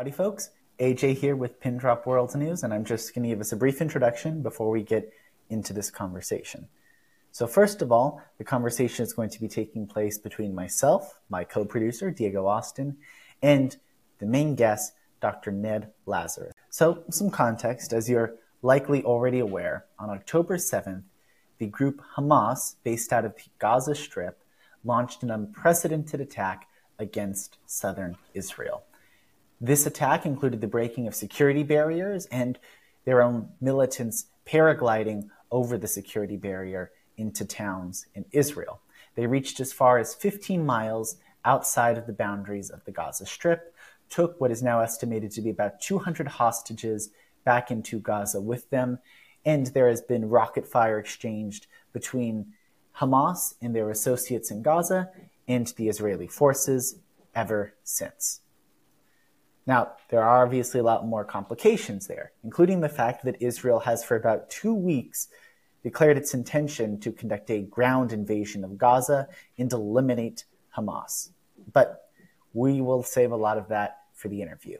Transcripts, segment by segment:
Howdy, folks. AJ here with Pindrop World News, and I'm just going to give us a brief introduction before we get into this conversation. So, first of all, the conversation is going to be taking place between myself, my co producer, Diego Austin, and the main guest, Dr. Ned Lazarus. So, some context, as you're likely already aware, on October 7th, the group Hamas, based out of the Gaza Strip, launched an unprecedented attack against southern Israel. This attack included the breaking of security barriers and their own militants paragliding over the security barrier into towns in Israel. They reached as far as 15 miles outside of the boundaries of the Gaza Strip, took what is now estimated to be about 200 hostages back into Gaza with them, and there has been rocket fire exchanged between Hamas and their associates in Gaza and the Israeli forces ever since. Now, there are obviously a lot more complications there, including the fact that Israel has for about two weeks declared its intention to conduct a ground invasion of Gaza and eliminate Hamas. But we will save a lot of that for the interview.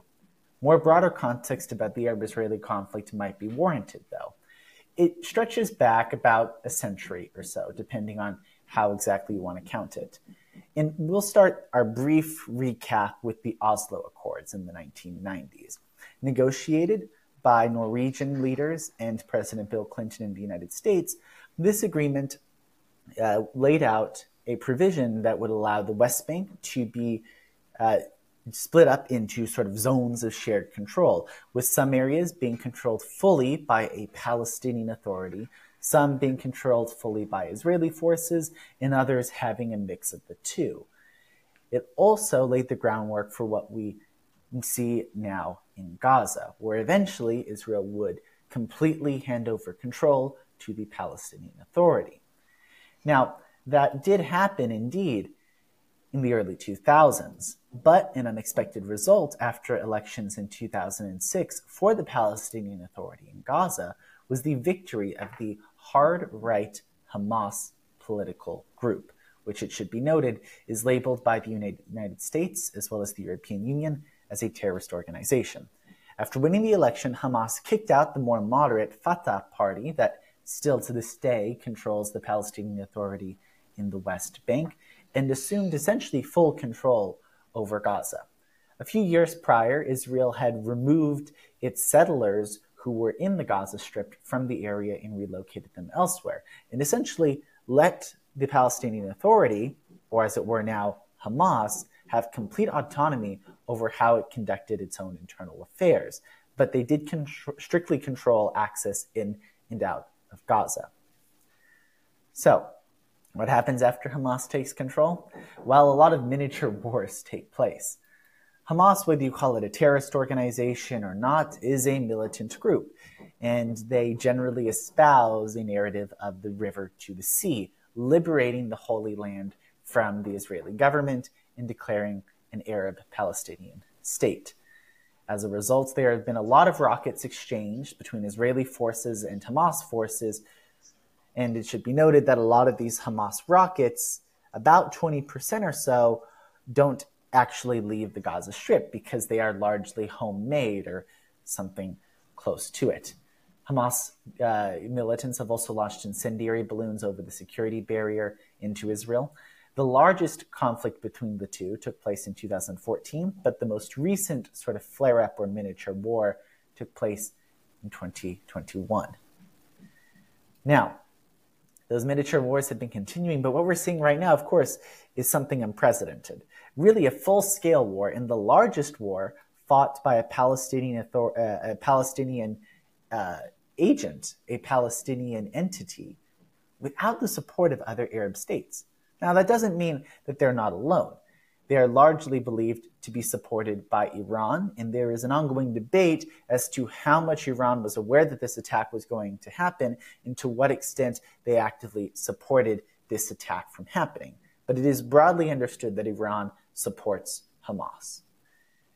More broader context about the Arab Israeli conflict might be warranted, though. It stretches back about a century or so, depending on how exactly you want to count it. And we'll start our brief recap with the Oslo Accords in the 1990s. Negotiated by Norwegian leaders and President Bill Clinton in the United States, this agreement uh, laid out a provision that would allow the West Bank to be uh, split up into sort of zones of shared control, with some areas being controlled fully by a Palestinian Authority, some being controlled fully by Israeli forces, and others having a mix of the two. It also laid the groundwork for what we see now in Gaza, where eventually Israel would completely hand over control to the Palestinian Authority. Now, that did happen indeed in the early 2000s, but an unexpected result after elections in 2006 for the Palestinian Authority in Gaza was the victory of the hard right Hamas political group, which it should be noted is labeled by the United States as well as the European Union as a terrorist organization. After winning the election, Hamas kicked out the more moderate Fatah party that still to this day controls the Palestinian Authority in the West Bank and assumed essentially full control over Gaza. A few years prior, Israel had removed its settlers who were in the Gaza Strip from the area and relocated them elsewhere, and essentially let the Palestinian Authority, or as it were now Hamas, have complete autonomy over how it conducted its own internal affairs. But they did con- strictly control access in and out of Gaza. So, what happens after Hamas takes control? Well, a lot of miniature wars take place. Hamas, whether you call it a terrorist organization or not, is a militant group, and they generally espouse a narrative of the river to the sea, liberating the Holy Land from the Israeli government and declaring an Arab Palestinian state. As a result, there have been a lot of rockets exchanged between Israeli forces and Hamas forces, and it should be noted that a lot of these Hamas rockets, about 20% or so, don't actually leave the Gaza Strip because they are largely homemade or something close to it. Hamas uh, militants have also launched incendiary balloons over the security barrier into Israel. The largest conflict between the two took place in 2014, but the most recent sort of flare up or miniature war took place in 2021. Now, those miniature wars have been continuing, but what we're seeing right now, of course, is something unprecedented. Really, a full scale war, and the largest war fought by a Palestinian, author- uh, a Palestinian uh, agent, a Palestinian entity, without the support of other Arab states. Now, that doesn't mean that they're not alone. They are largely believed to be supported by Iran, and there is an ongoing debate as to how much Iran was aware that this attack was going to happen and to what extent they actively supported this attack from happening. But it is broadly understood that Iran supports Hamas.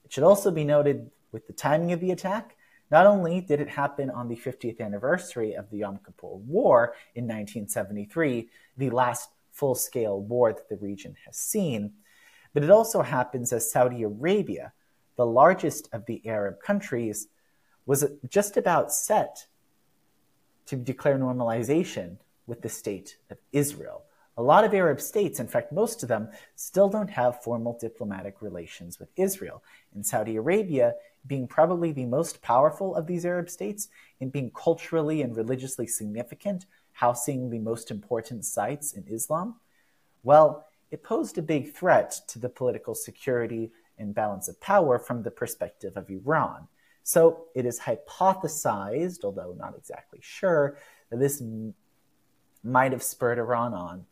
It should also be noted with the timing of the attack, not only did it happen on the 50th anniversary of the Yom Kippur War in 1973, the last full scale war that the region has seen, but it also happens as Saudi Arabia the largest of the Arab countries, was just about set to declare normalization with the state of Israel. A lot of Arab states, in fact, most of them, still don't have formal diplomatic relations with Israel. And Saudi Arabia, being probably the most powerful of these Arab states and being culturally and religiously significant, housing the most important sites in Islam, well, it posed a big threat to the political security and balance of power from the perspective of Iran. So it is hypothesized, although not exactly sure, that this might have spurred Iran on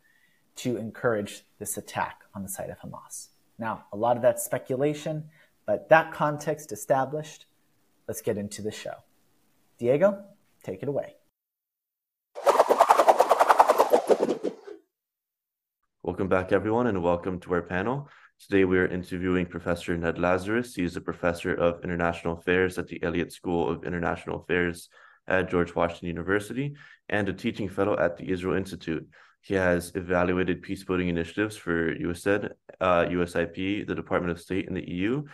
to encourage this attack on the site of Hamas. Now, a lot of that's speculation, but that context established, let's get into the show. Diego, take it away. Welcome back, everyone, and welcome to our panel. Today, we are interviewing Professor Ned Lazarus. He is a professor of international affairs at the Elliott School of International Affairs at George Washington University and a teaching fellow at the Israel Institute. He has evaluated peacebuilding initiatives for USAID, uh, USIP, the Department of State, and the EU.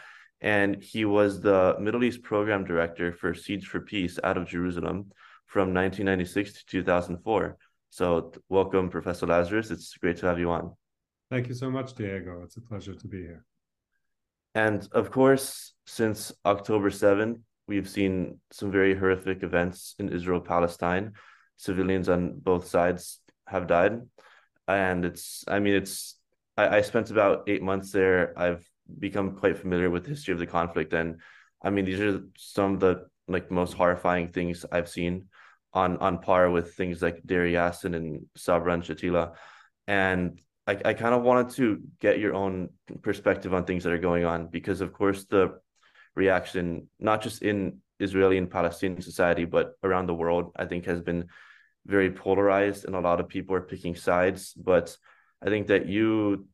And he was the Middle East Program Director for Seeds of Peace out of Jerusalem from 1996 to 2004. So, welcome, Professor Lazarus. It's great to have you on. Thank you so much, Diego. It's a pleasure to be here. And of course, since October 7th, we've seen some very horrific events in Israel Palestine. Civilians on both sides have died. And it's, I mean, it's, I, I spent about eight months there. I've become quite familiar with the history of the conflict. And I mean, these are some of the like most horrifying things I've seen on on par with things like Deir Yassin and Sabra and Shatila. And I, I kind of wanted to get your own perspective on things that are going on because, of course, the reaction, not just in Israeli and Palestinian society, but around the world, I think has been very polarized and a lot of people are picking sides. But I think that you,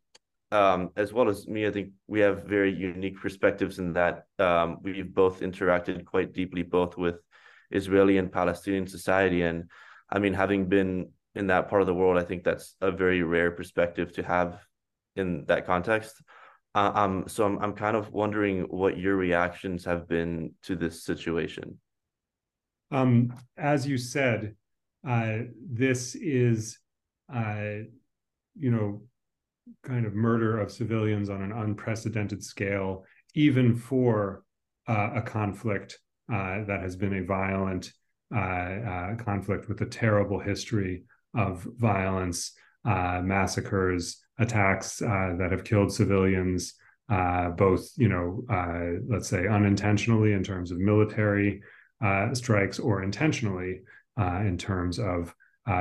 um, as well as me, I think we have very unique perspectives in that um, we've both interacted quite deeply, both with Israeli and Palestinian society. And I mean, having been in that part of the world, I think that's a very rare perspective to have in that context. Uh, um, so I'm I'm kind of wondering what your reactions have been to this situation. Um, as you said, this is, uh, you know, kind of murder of civilians on an unprecedented scale, even for uh, a conflict uh, that has been a violent uh, uh, conflict with a terrible history of violence, uh, massacres, attacks uh, that have killed civilians, uh, both, you know, uh, let's say unintentionally in terms of military uh, strikes or intentionally uh, in terms of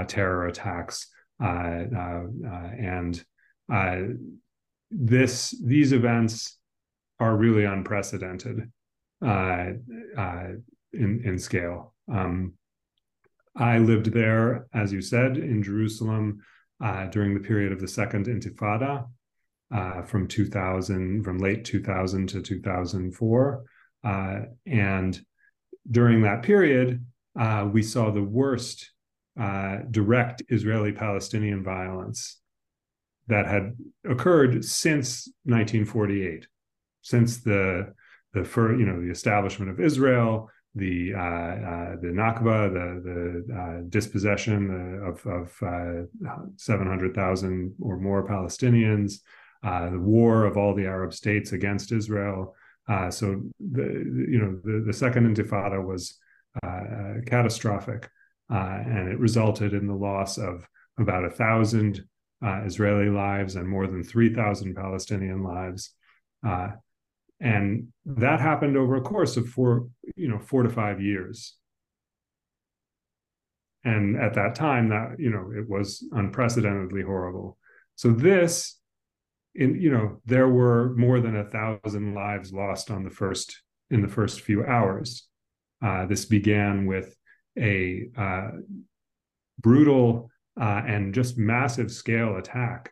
terror attacks. and this these events are really unprecedented in in scale. Um, I lived there, as you said, in Jerusalem uh, during the period of the Second Intifada uh, from 2000, from late 2000 to 2004. Uh, and during that period, uh, we saw the worst uh, direct Israeli Palestinian violence that had occurred since 1948, since the the for, you know the establishment of Israel, the uh, uh, the Nakba, the the uh, dispossession of of uh, seven hundred thousand or more Palestinians, uh, the war of all the Arab states against Israel. Uh, so the you know the, the second Intifada was Uh, catastrophic, uh, and it resulted in the loss of about a thousand uh, Israeli lives and more than three thousand Palestinian lives. And that happened over a course of four you know four to five years. And at that time that you know it was unprecedentedly horrible. So this in you know there were more than a thousand lives lost on the first in the first few hours uh, this began with a uh, brutal uh, and just massive scale attack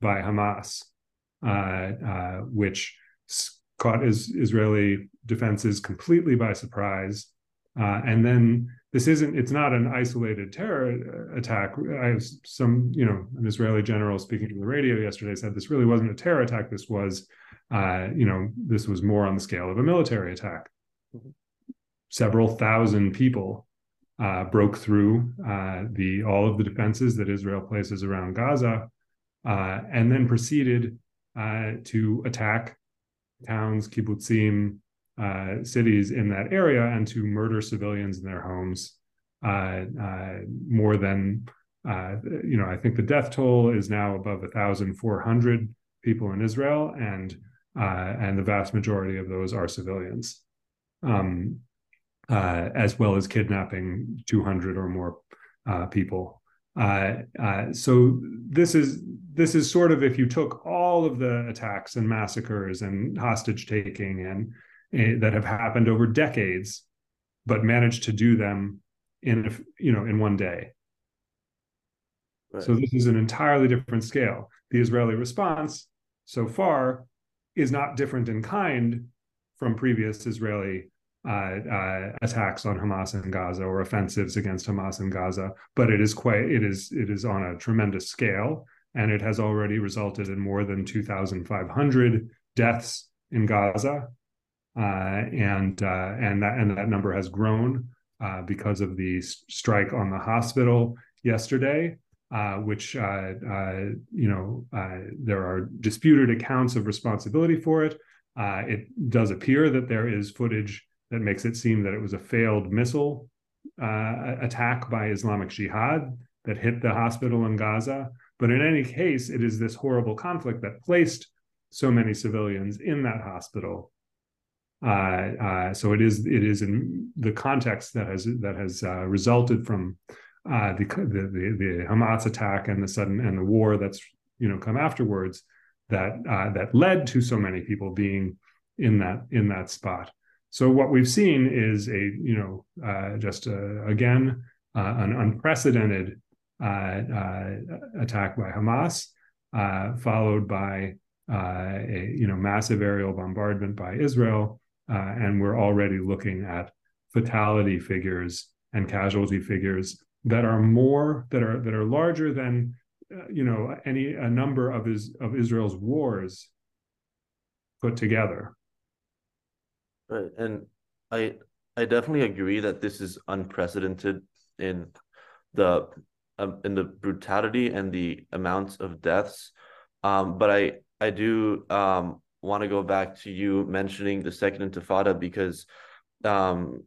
by hamas uh, which caught is Israeli defenses completely by surprise. And then this isn't it's not an isolated terror attack i have some you know an israeli general speaking to the radio yesterday said this really wasn't a terror attack this was uh, you know, this was more on the scale of a military attack. Several thousand people uh, broke through uh, the all of the defenses that Israel places around Gaza, uh, and then proceeded uh, to attack towns, kibbutzim, uh, cities in that area, and to murder civilians in their homes. more than you know, I think the death toll is now above 1,400 people in Israel, and uh, and the vast majority of those are civilians, um, uh, as well as kidnapping 200 or more uh, people. Uh, uh, so this is this is sort of if you took all of the attacks and massacres and hostage taking and eh, that have happened over decades, but managed to do them in you know in one day. Right. So this is an entirely different scale. The Israeli response so far is not different in kind from previous Israeli uh, uh, attacks on Hamas and Gaza or offensives against Hamas and Gaza, but it is quite it is it is on a tremendous scale, and it has already resulted in more than 2,500 deaths in Gaza, uh, and uh, and that and that number has grown uh, because of the strike on the hospital yesterday uh, which you know there are disputed accounts of responsibility for it. It does appear that there is footage that makes it seem that it was a failed missile attack by Islamic Jihad that hit the hospital in Gaza. But in any case, it is this horrible conflict that placed so many civilians in that hospital. so it is it is in the context that has that has resulted from uh, the, the, the the Hamas attack and the sudden and the war that's you know come afterwards that uh, that led to so many people being in that in that spot. So what we've seen is a you know uh, just a, uh, again uh, an unprecedented uh, attack by Hamas, followed by a you know massive aerial bombardment by Israel, and we're already looking at fatality figures and casualty figures that are more that are that are larger than uh, you know any a number of his of Israel's wars put together. Right, and I I definitely agree that this is unprecedented in the um, in the brutality and the amounts of deaths. Um, but I I do um, want to go back to you mentioning the Second Intifada because um,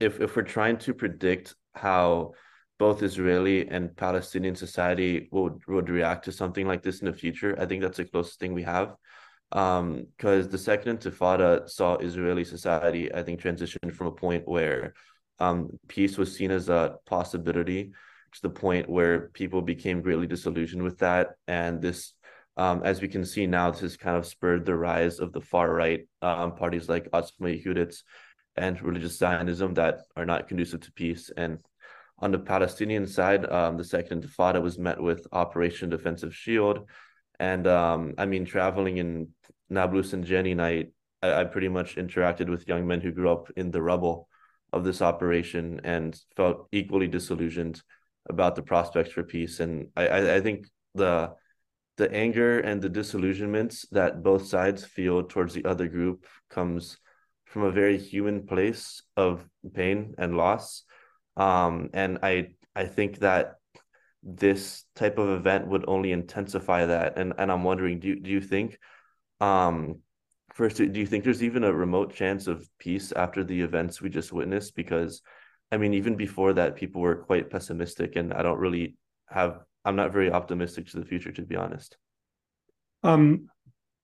if if we're trying to predict how both Israeli and Palestinian society would would react to something like this in the future. I think that's the closest thing we have. Because um, the Second Intifada saw Israeli society, I think, transition from a point where um, peace was seen as a possibility to the point where people became greatly disillusioned with that. And this, um, as we can see now, this has kind of spurred the rise of the far right um, parties like Otzma Yehudit and religious Zionism that are not conducive to peace. And on the Palestinian side, um, the Second Intifada was met with Operation Defensive Shield, and um, I mean, traveling in Nablus and Jenin, I, I pretty much interacted with young men who grew up in the rubble of this operation and felt equally disillusioned about the prospects for peace. And I, I, I think the the anger and the disillusionments that both sides feel towards the other group comes from a very human place of pain and loss um, and I I think that this type of event would only intensify that. And and I'm wondering, do do you think, um, first, do you think there's even a remote chance of peace after the events we just witnessed? Because, I mean, even before that, people were quite pessimistic, and I don't really have. I'm not very optimistic to the future, to be honest. Um.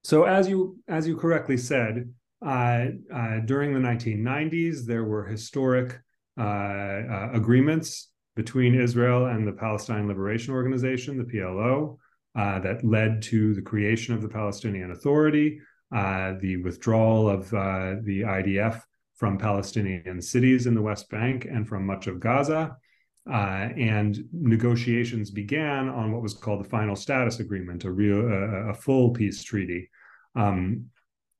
So as you as you correctly said, uh, uh, during the 1990s, there were historic uh, uh, agreements between Israel and the Palestine Liberation Organization, the PLO, uh, that led to the creation of the Palestinian Authority, the withdrawal of the IDF from Palestinian cities in the West Bank and from much of Gaza. Uh, and negotiations began on what was called the Final Status Agreement, a real, uh, a full peace treaty. Um,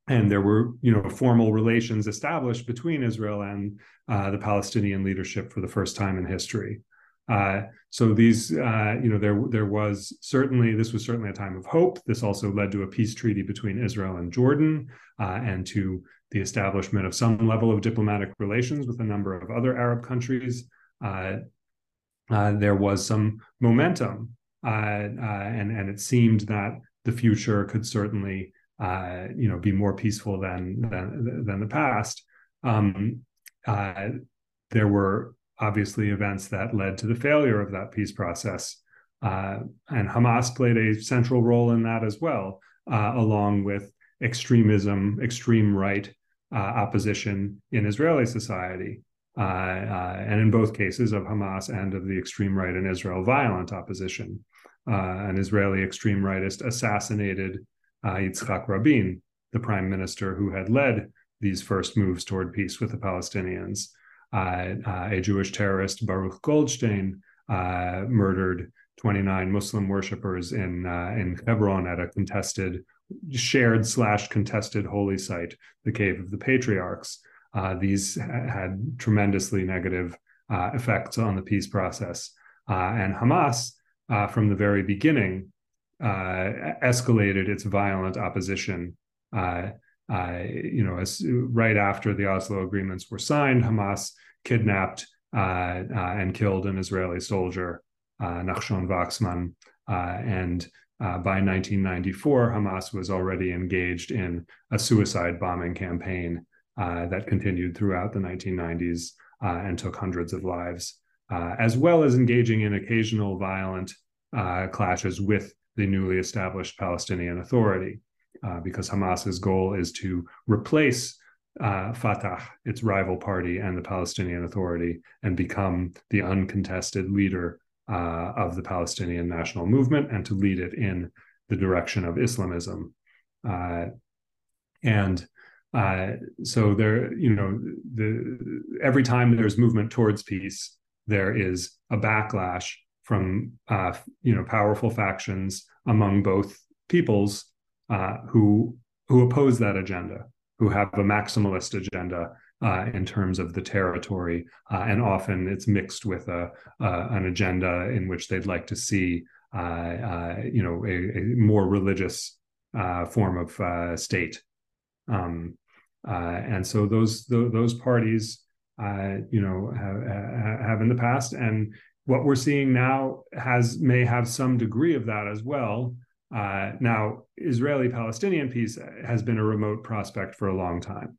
and there were you know formal relations established between Israel and uh, the Palestinian leadership for the first time in history. Uh, so these, uh, you know, there there was certainly this was certainly a time of hope. This also led to a peace treaty between Israel and Jordan, uh, and to the establishment of some level of diplomatic relations with a number of other Arab countries. Uh, uh, there was some momentum, uh, and and it seemed that the future could certainly, you know, be more peaceful than than, than the past. Um, there were obviously events that led to the failure of that peace process. Uh, and Hamas played a central role in that as well, uh, along with extremism, extreme right uh, opposition in Israeli society. Uh, uh, and in both cases of Hamas and of the extreme right in Israel, violent opposition. Uh, an Israeli extreme rightist assassinated Yitzhak Rabin, the prime minister who had led these first moves toward peace with the Palestinians. Uh, uh, a Jewish terrorist, Baruch Goldstein, uh, murdered 29 Muslim worshippers in uh, in Hebron at a contested, shared slash contested holy site, the Cave of the Patriarchs. Uh, these had tremendously negative uh, effects on the peace process, and Hamas, from the very beginning, escalated its violent opposition uh, uh, you know, as right after the Oslo agreements were signed, Hamas kidnapped uh, uh and killed an Israeli soldier, uh, Nachshon Wachsman, uh, and by 1994, Hamas was already engaged in a suicide bombing campaign that continued throughout the 1990s and took hundreds of lives, as well as engaging in occasional violent clashes with the newly established Palestinian Authority uh, because Hamas's goal is to replace uh, Fatah, its rival party, and the Palestinian Authority, and become the uncontested leader uh, of the Palestinian national movement and to lead it in the direction of Islamism. Uh, and uh, so there, you know, the, every time there's movement towards peace, there is a backlash from, uh, you know, powerful factions among both peoples uh, who who oppose that agenda, who have a maximalist agenda uh, in terms of the territory, uh, and often it's mixed with a, an agenda in which they'd like to see, uh, uh, you know, a, a more religious uh, form of state. Um, and so those those parties, you know, have, have in the past, and what we're seeing now has may have some degree of that as well. Uh, now, Israeli Palestinian peace has been a remote prospect for a long time.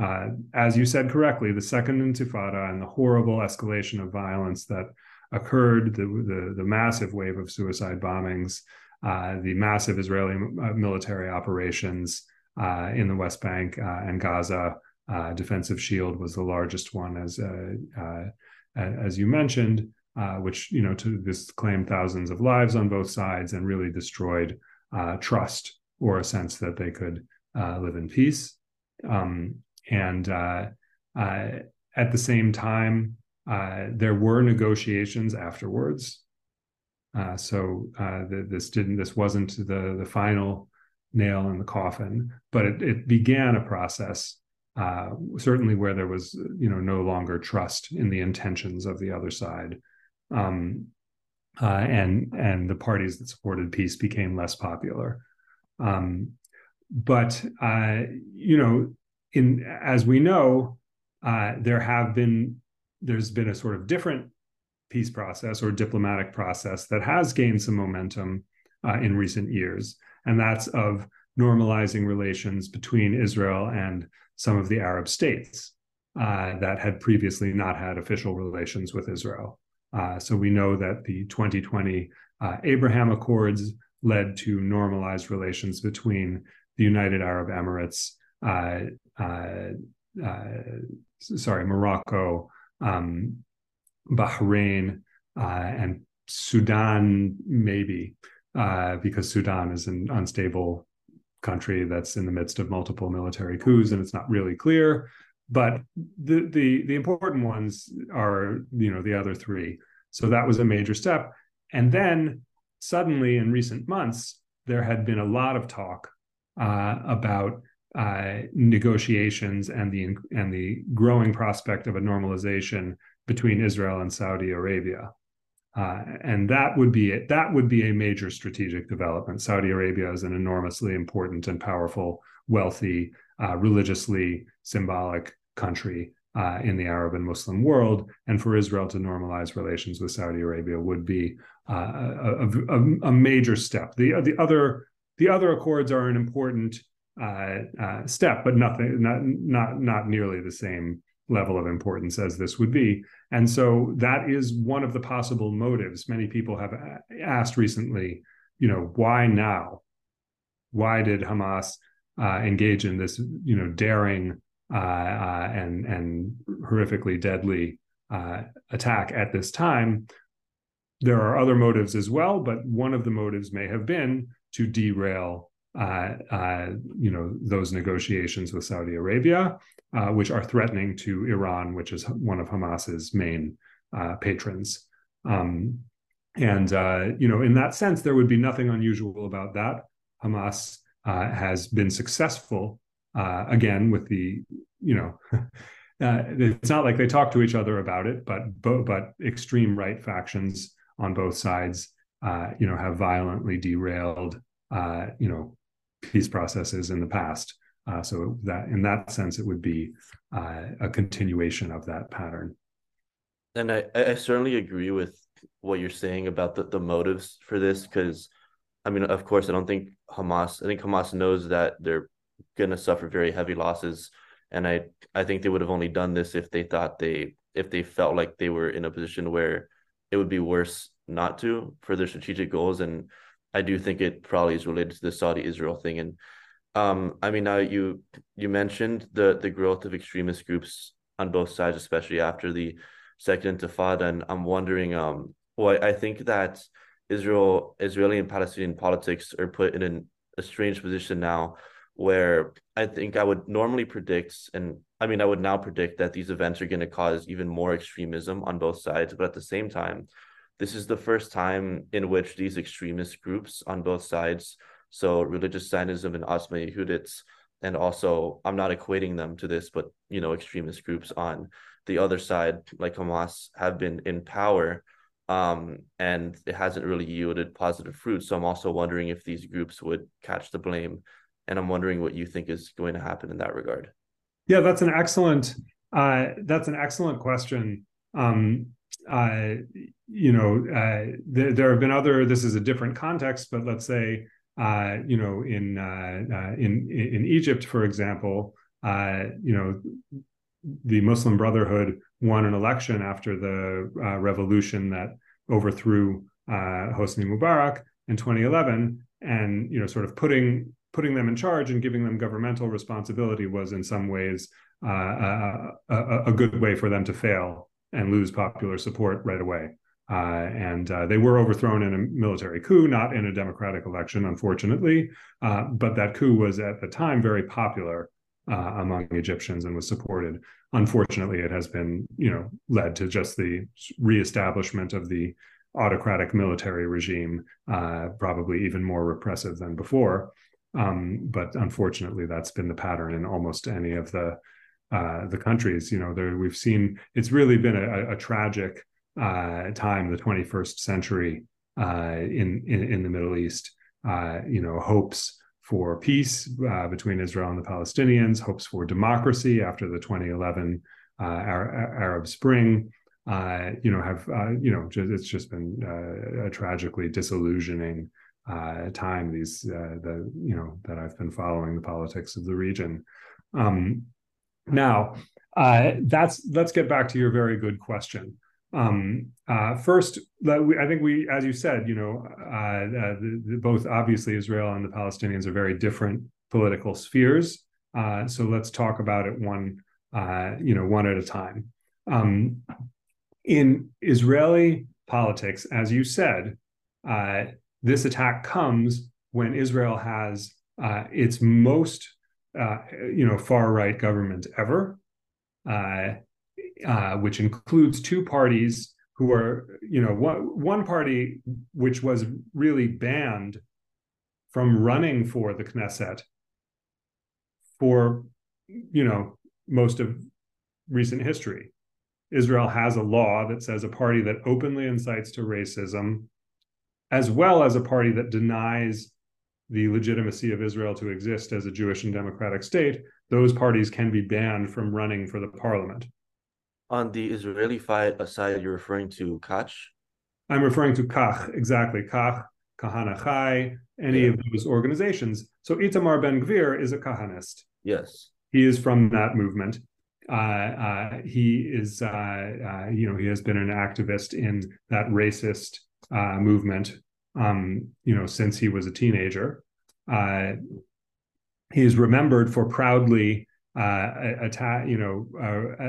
Uh, as you said correctly, the Second Intifada and the horrible escalation of violence that occurred, the, the, the massive wave of suicide bombings, uh, the massive Israeli uh, military operations uh, in the West Bank uh, and Gaza, Defensive Shield was the largest one, as as you mentioned uh, which you know to this claimed thousands of lives on both sides and really destroyed uh, trust or a sense that they could uh, live in peace. Um, and uh, uh, at the same time, there were negotiations afterwards. so the, this didn't this wasn't the the final nail in the coffin, but it, it began a process uh, certainly where there was you know no longer trust in the intentions of the other side um, uh, and and the parties that supported peace became less popular. Um, but uh, you know, in as we know, uh, there have been there's been a sort of different peace process or diplomatic process that has gained some momentum uh, in recent years, and that's of normalizing relations between Israel and some of the Arab states uh, that had previously not had official relations with Israel. Uh, so we know that the 2020 uh, Abraham Accords led to normalized relations between the United Arab Emirates, uh, uh, uh sorry, Morocco, um, Bahrain, uh, and Sudan, maybe, because Sudan is an unstable country that's in the midst of multiple military coups, and it's not really clear but the the the important ones are you know the other three so that was a major step and then suddenly in recent months there had been a lot of talk uh, about uh, negotiations and the and the growing prospect of a normalization between Israel and Saudi Arabia. Uh, and that would be it. That would be a major strategic development. Saudi Arabia is an enormously important and powerful, wealthy, uh, religiously symbolic country uh, in the Arab and Muslim world, and for Israel to normalize relations with Saudi Arabia would be uh, a, a, a, major step. The the other the other accords are an important uh, uh, step, but nothing not not not nearly the same level of importance as this would be. And so that is one of the possible motives. Many people have asked recently, you know, why now? Why did Hamas uh, engage in this, you know, daring uh, uh, and and horrifically deadly uh, attack at this time? There are other motives as well, but one of the motives may have been to derail uh, uh, you know those negotiations with Saudi Arabia, uh, which are threatening to Iran, which is one of Hamas's main uh, patrons. Um, and uh, you know, in that sense, there would be nothing unusual about that. Hamas uh, has been successful again with the you know. it's not like they talk to each other about it, but but, but extreme right factions on both sides, you know, have violently derailed uh, you know peace processes in the past. Uh, so that in that sense, it would be uh, a continuation of that pattern. And I, I certainly agree with what you're saying about the, the motives for this, because I mean, of course, I don't think Hamas. I think Hamas knows that they're going to suffer very heavy losses, and I I think they would have only done this if they thought they if they felt like they were in a position where it would be worse not to for their strategic goals. And I do think it probably is related to the Saudi Israel thing. And um, I mean, now you you mentioned the the growth of extremist groups on both sides, especially after the Second Intifada, and I'm wondering, um, well, I think that Israel, Israeli and Palestinian politics are put in an, a strange position now, where I think I would normally predict, and I mean, I would now predict that these events are going to cause even more extremism on both sides, but at the same time this is the first time in which these extremist groups on both sides, so religious Zionism and Otzma Yehudits, and also I'm not equating them to this, but you know, extremist groups on the other side, like Hamas, have been in power. Um, and it hasn't really yielded positive fruit. So I'm also wondering if these groups would catch the blame. And I'm wondering what you think is going to happen in that regard. Yeah, that's an excellent uh, that's an excellent question. Um, uh, you know, uh, there, there, have been other. This is a different context, but let's say, uh, you know, in uh, uh, in in Egypt, for example, uh, you know, the Muslim Brotherhood won an election after the revolution that overthrew Hosni Mubarak in 2011, and you know, sort of putting putting them in charge and giving them governmental responsibility was in some ways a, a, a good way for them to fail and lose popular support right away. Uh, and uh, they were overthrown in a military coup, not in a democratic election, unfortunately. Uh, but that coup was at the time very popular uh, among Egyptians and was supported. Unfortunately, it has been, you know, led to just the reestablishment of the autocratic military regime, uh, probably even more repressive than before. Um, but unfortunately, that's been the pattern in almost any of the uh, the countries. You know, there, we've seen it's really been a, a tragic uh, time, the 21st century uh, in, in, in the Middle East. Uh, you know, hopes for peace uh, between Israel and the Palestinians, hopes for democracy after the 2011 Arab Spring. you know, have you know, just, it's just been a tragically disillusioning time. These the you know that I've been following the politics of the region. Um, now, uh, that's let's get back to your very good question. Um, uh, first, I think we, as you said, you know, uh, uh, the, the, both obviously Israel and the Palestinians are very different political spheres. Uh, so let's talk about it one, uh, you know, one at a time. Um, in Israeli politics, as you said, this attack comes when Israel has its most uh, you know far right government ever, uh, uh, which includes two parties who are you know one one party which was really banned from running for the Knesset for you know most of recent history. Israel has a law that says a party that openly incites to racism, as well as a party that denies the legitimacy of Israel to exist as a Jewish and democratic state, those parties can be banned from running for the parliament. On the Israeli side, you're referring to Kach? I'm referring to Kach, exactly. Kach, Kahana Chai, any yeah. of those organizations. So Itamar Ben Gvir is a Kahanist. Yes. He is from that movement. Uh, uh, he is, uh, uh you know, he has been an activist in that racist uh, movement, um, you know, since he was a teenager. Uh, he is remembered for proudly attack, you know,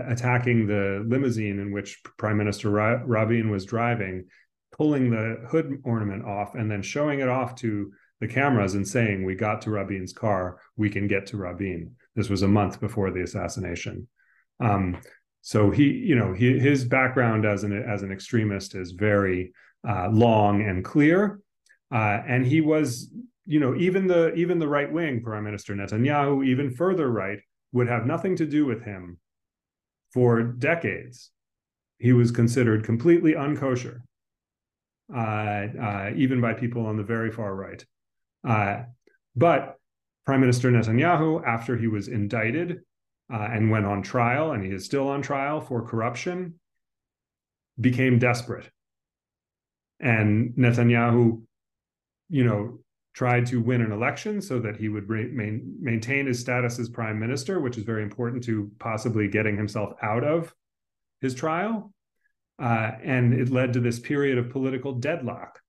attacking the limousine in which Prime Minister Ra- Rabin was driving, pulling the hood ornament off, and then showing it off to the cameras and saying, "We got to Rabin's car. We can get to Rabin." This was a month before the assassination. Um, so he, you know, he, his background as an as an extremist is very uh, long and clear, uh, and he was, you know, even the even the right wing Prime Minister Netanyahu, even further right, would have nothing to do with him for decades. He was considered completely unkosher, uh, uh even by people on the very far right. Uh, but Prime Minister Netanyahu, after he was indicted and went on trial, and he is still on trial for corruption, became desperate. And Netanyahu, you know, tried to win an election so that he would main, maintain his status as prime minister, which is very important to possibly getting himself out of his trial. Uh, and it led to this period of political deadlock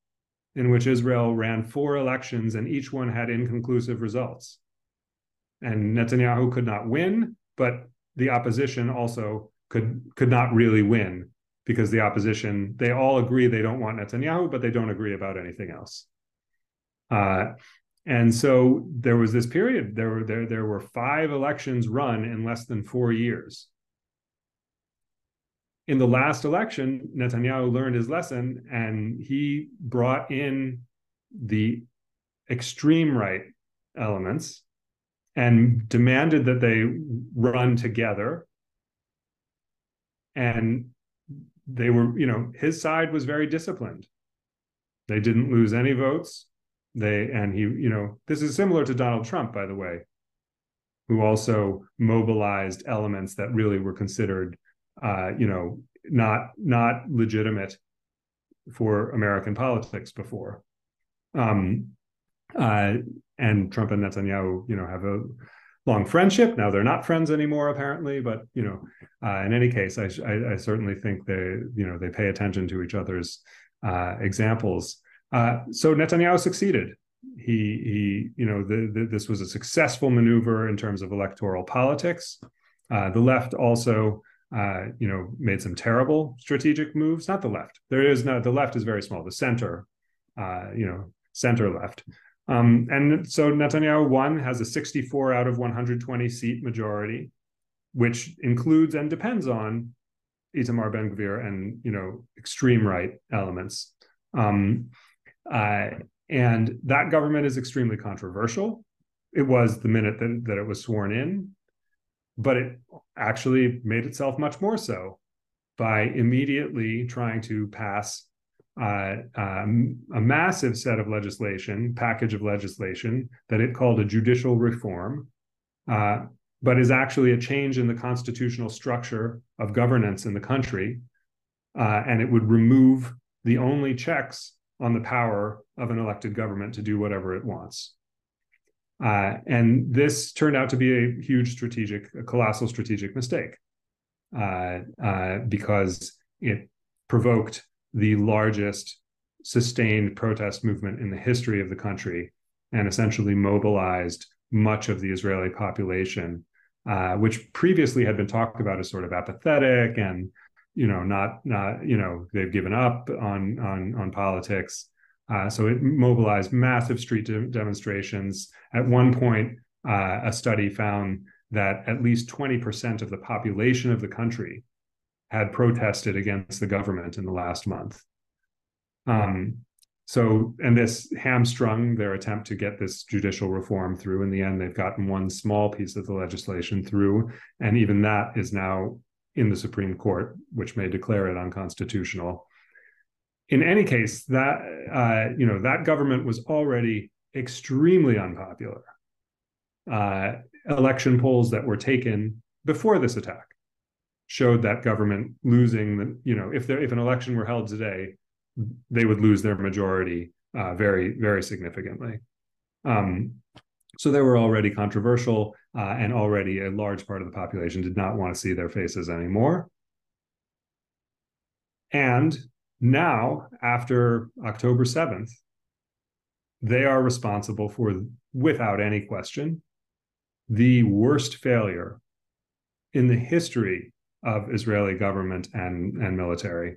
in which Israel ran four elections and each one had inconclusive results. And Netanyahu could not win, but the opposition also could could not really win because the opposition they all agree they don't want Netanyahu, but they don't agree about anything else. Uh, and so there was this period. There were there there were five elections run in less than four years. In the last election, Netanyahu learned his lesson, and he brought in the extreme right elements and demanded that they run together. And they were, you know, his side was very disciplined. They didn't lose any votes. They, and he, you know, this is similar to Donald Trump, by the way, who also mobilized elements that really were considered, uh, you know, not not legitimate for American politics before. Um, uh, and Trump and Netanyahu, you know, have a long friendship. Now they're not friends anymore, apparently. But you know, uh, in any case, I, I, I, certainly think they, you know, they pay attention to each other's uh, examples. Uh, so Netanyahu succeeded. He, he, you know, the, the, this was a successful maneuver in terms of electoral politics. Uh, the left also, uh, you know, made some terrible strategic moves. Not the left. There is no. The left is very small. The center, uh, you know, center left um, and so Netanyahu won, has a 64 out of 120 seat majority, which includes and depends on Itamar Ben Gvir and you know extreme right elements. Um, uh, and that government is extremely controversial. It was the minute that, that it was sworn in, but it actually made itself much more so by immediately trying to pass uh, um, a massive set of legislation, package of legislation that it called a judicial reform, uh, but is actually a change in the constitutional structure of governance in the country. Uh, and it would remove the only checks on the power of an elected government to do whatever it wants. Uh, and this turned out to be a huge strategic, a colossal strategic mistake uh, uh, because it provoked the largest sustained protest movement in the history of the country and essentially mobilized much of the Israeli population, uh, which previously had been talked about as sort of apathetic and you know not not you know they've given up on on on politics. Uh, so it mobilized massive street de- demonstrations. At one point, uh, a study found that at least 20% of the population of the country had protested against the government in the last month. Um, so, and this hamstrung their attempt to get this judicial reform through. In the end, they've gotten one small piece of the legislation through, and even that is now in the Supreme Court, which may declare it unconstitutional. In any case, that uh, you know that government was already extremely unpopular. Uh, election polls that were taken before this attack showed that government losing the you know if there if an election were held today, they would lose their majority uh, very very significantly. Um, so they were already controversial, uh, and already a large part of the population did not want to see their faces anymore. And now, after October 7th, they are responsible for, without any question, the worst failure in the history of Israeli government and, and military.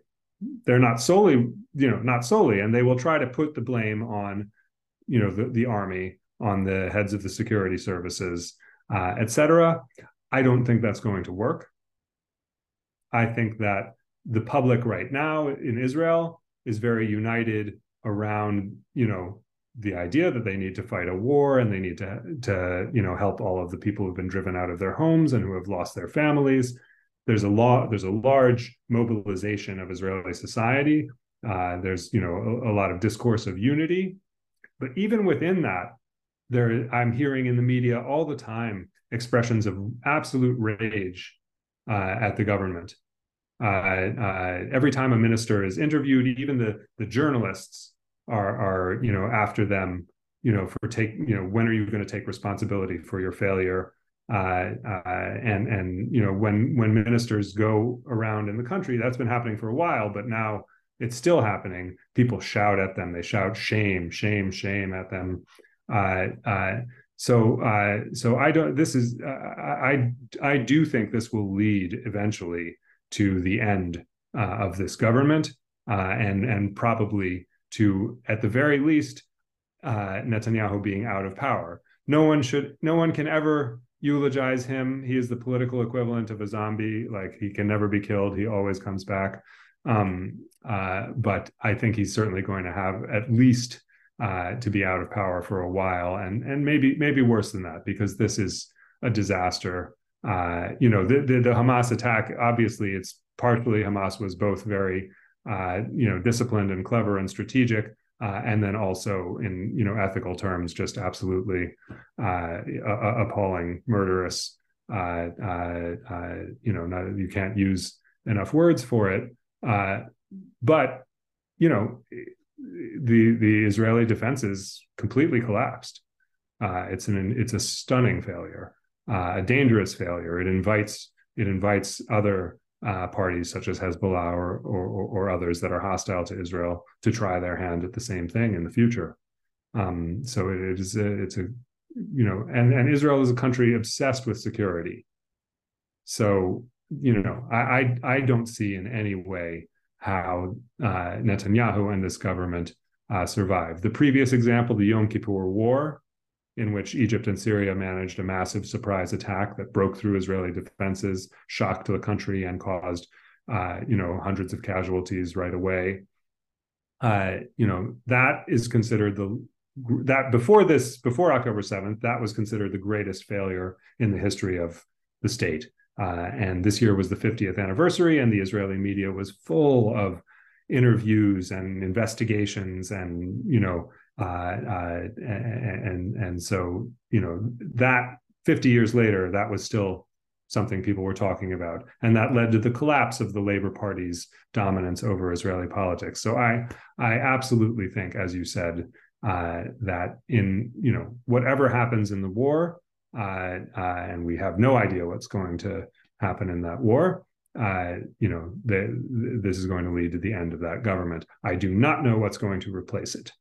They're not solely, you know, not solely, and they will try to put the blame on, you know, the, the army on the heads of the security services, uh, etc. I don't think that's going to work. I think that the public right now in Israel is very united around, you know, the idea that they need to fight a war and they need to to you know help all of the people who've been driven out of their homes and who have lost their families. There's a law. There's a large mobilization of Israeli society. Uh, there's you know a, a lot of discourse of unity, but even within that, there i'm hearing in the media all the time expressions of absolute rage uh, at the government uh, uh, every time a minister is interviewed even the the journalists are are you know after them you know for take you know when are you going to take responsibility for your failure uh, uh, and and you know when when ministers go around in the country that's been happening for a while but now it's still happening people shout at them they shout shame shame shame at them uh, uh, so so I don't. This is I I do think this will lead eventually to the end of this government and and probably to at the very least Netanyahu being out of power. No one should. No one can ever eulogize him. He is the political equivalent of a zombie. Like he can never be killed. He always comes back. Um, uh, but I think he's certainly going to have at least uh, to be out of power for a while, and and maybe maybe worse than that because this is a disaster. Uh, you know, the, the, the Hamas attack. Obviously, it's partly Hamas was both very uh, you know disciplined and clever and strategic, uh, and then also in you know ethical terms, just absolutely uh, appalling, murderous. Uh, you know, not, you can't use enough words for it. but you know, the the Israeli defenses completely collapsed. Uh, it's an it's a stunning failure, uh, a dangerous failure. It invites it invites other uh, parties such as Hezbollah or, or, or others that are hostile to Israel to try their hand at the same thing in the future. Um, so it is a, it's a you know and and Israel is a country obsessed with security. So you know I I, I don't see in any way how uh, Netanyahu and this government uh, survived. The previous example, the Yom Kippur War, in which Egypt and Syria managed a massive surprise attack that broke through Israeli defenses, shocked the country, and caused uh, you know hundreds of casualties right away. Uh, you know that is considered the that before this before October seventh that was considered the greatest failure in the history of the state. Uh, and this year was the 50th anniversary, and the Israeli media was full of interviews and investigations, and you know, uh, uh, and and so you know that 50 years later, that was still something people were talking about, and that led to the collapse of the Labor Party's dominance over Israeli politics. So I I absolutely think, as you said, uh, that in you know whatever happens in the war uh, uh, and we have no idea what's going to happen in that war. Uh, you know, the, this is going to lead to the end of that government. I do not know what's going to replace it.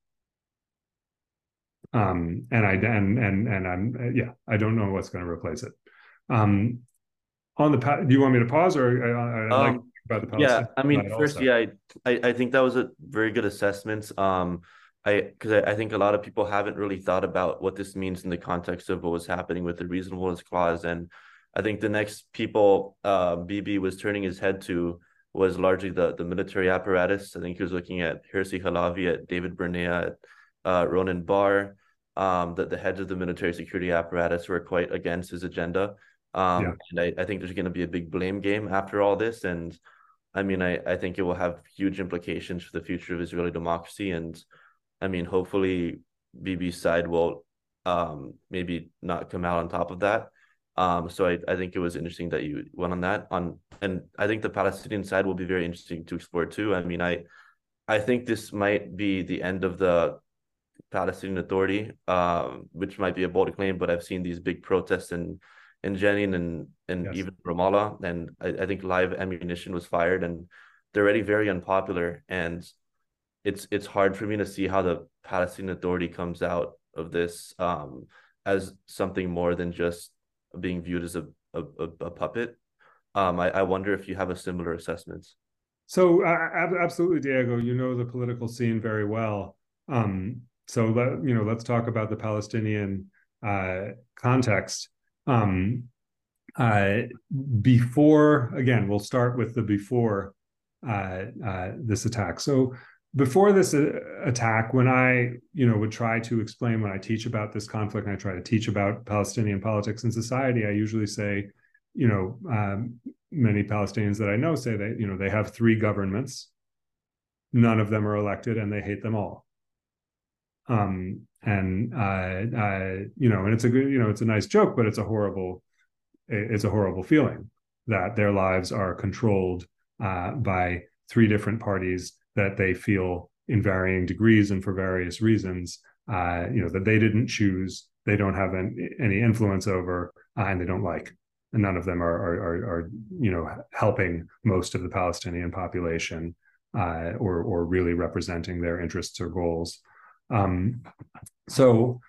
Um, and I and and and I'm yeah, I don't know what's going to replace it. Um, on the do you want me to pause or I, I um, like about the yeah? I mean, first, also. yeah, I, I think that was a very good assessment. Um, I because I, I, think a lot of people haven't really thought about what this means in the context of what was happening with the reasonableness clause, and I think the next people uh, Bibi was turning his head to was largely the the military apparatus. I think he was looking at Herzi Halevi, at David Barnea, at uh, Ronen Bar. Um, that the heads of the military security apparatus were quite against his agenda. Um, yeah. and I, I think there's going to be a big blame game after all this. And I mean, I, I think it will have huge implications for the future of Israeli democracy. And I mean, hopefully Bibi's side will um, maybe not come out on top of that. Um, so I, I think it was interesting that you went on that on, and I think the Palestinian side will be very interesting to explore too. I mean, I, I think this might be the end of the Palestinian Authority, um, which might be a bold claim, but I've seen these big protests in in Jenin and and yes. even Ramallah, and I, I, think live ammunition was fired, and they're already very unpopular, and it's it's hard for me to see how the Palestinian Authority comes out of this um, as something more than just being viewed as a a, a puppet. Um, I, I wonder if you have a similar assessment. So uh, absolutely, Diego, you know the political scene very well. Um, so let you know, let's talk about the Palestinian uh, context. Um, uh, before again, we'll start with the before uh, uh, this attack. So before this uh, attack, when I you know would try to explain when I teach about this conflict, and I try to teach about Palestinian politics and society, I usually say, you know, um, many Palestinians that I know say that you know they have three governments, none of them are elected, and they hate them all. Um, and uh, you know, and it's a good, you know, it's a nice joke, but it's a horrible, it's a horrible feeling that their lives are controlled uh, by three different parties that they feel in varying degrees and for various reasons, uh, you know, that they didn't choose, they don't have any, any influence over, uh, and they don't like. And none of them are, are, are, are, you know, helping most of the Palestinian population uh, or, or really representing their interests or goals. Um, so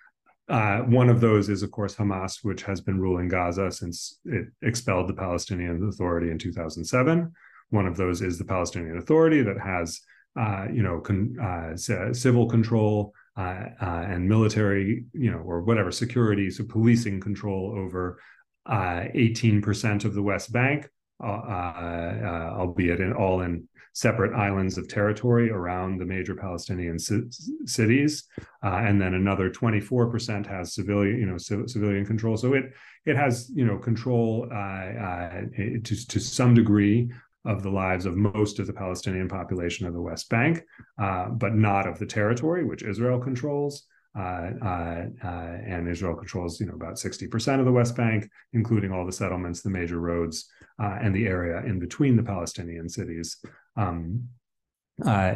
uh, one of those is, of course, Hamas, which has been ruling Gaza since it expelled the Palestinian Authority in 2007. One of those is the Palestinian Authority that has, uh, you know, con- uh, civil control uh, uh, and military, you know, or whatever security, so policing control over 18% uh, of the West Bank, albeit in all in separate islands of territory around the major Palestinian c- cities, uh, and then another 24% has civilian, you know, c- civilian control. So it it has, you know, control uh, uh, to to some degree of the lives of most of the Palestinian population of the West Bank, uh, but not of the territory which Israel controls. Uh, uh, uh, and Israel controls, you know, about 60% of the West Bank, including all the settlements, the major roads, uh, and the area in between the Palestinian cities. Um, uh,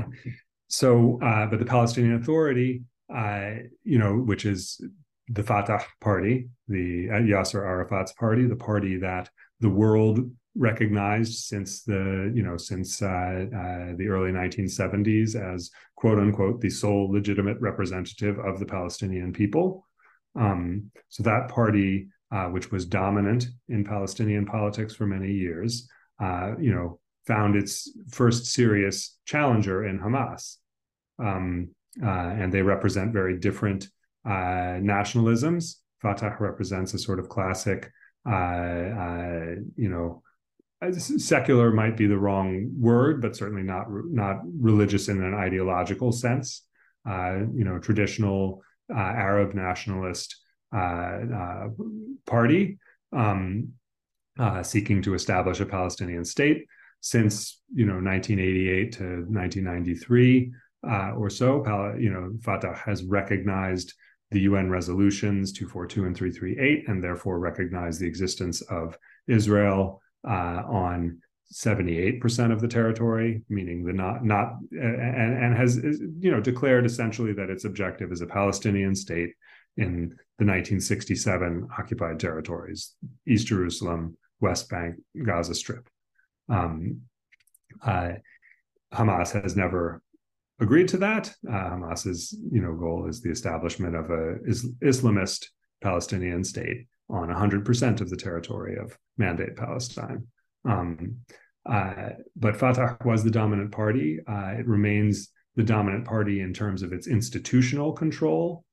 so, uh, but the Palestinian Authority, uh, you know, which is the Fatah party, the Yasser Arafat's party, the party that the world recognized since the you know since uh, uh, the early 1970s as quote unquote the sole legitimate representative of the Palestinian people. Um, so that party, uh, which was dominant in Palestinian politics for many years, you know, found its first serious challenger in Hamas. Um, uh, and they represent very different uh, nationalisms. Fatah represents a sort of classic, uh, uh you know, secular might be the wrong word, but certainly not not religious in an ideological sense. Uh, you know, traditional uh, Arab nationalist party um, seeking to establish a Palestinian state since you know 1988 to 1993 uh, or so. You know, Fatah has recognized the UN resolutions 242 and 338, and therefore recognized the existence of Israel uh, on 78% of the territory, meaning the not not and and has you know declared essentially that its objective is a Palestinian state in the 1967 occupied territories, East Jerusalem, West Bank, Gaza Strip. Um, uh, Hamas has never agreed to that. Uh, Hamas's you know goal is the establishment of a is- Islamist Palestinian state on 100% of the territory of Mandate Palestine. Um, uh, but Fatah was the dominant party. Uh, it remains the dominant party in terms of its institutional control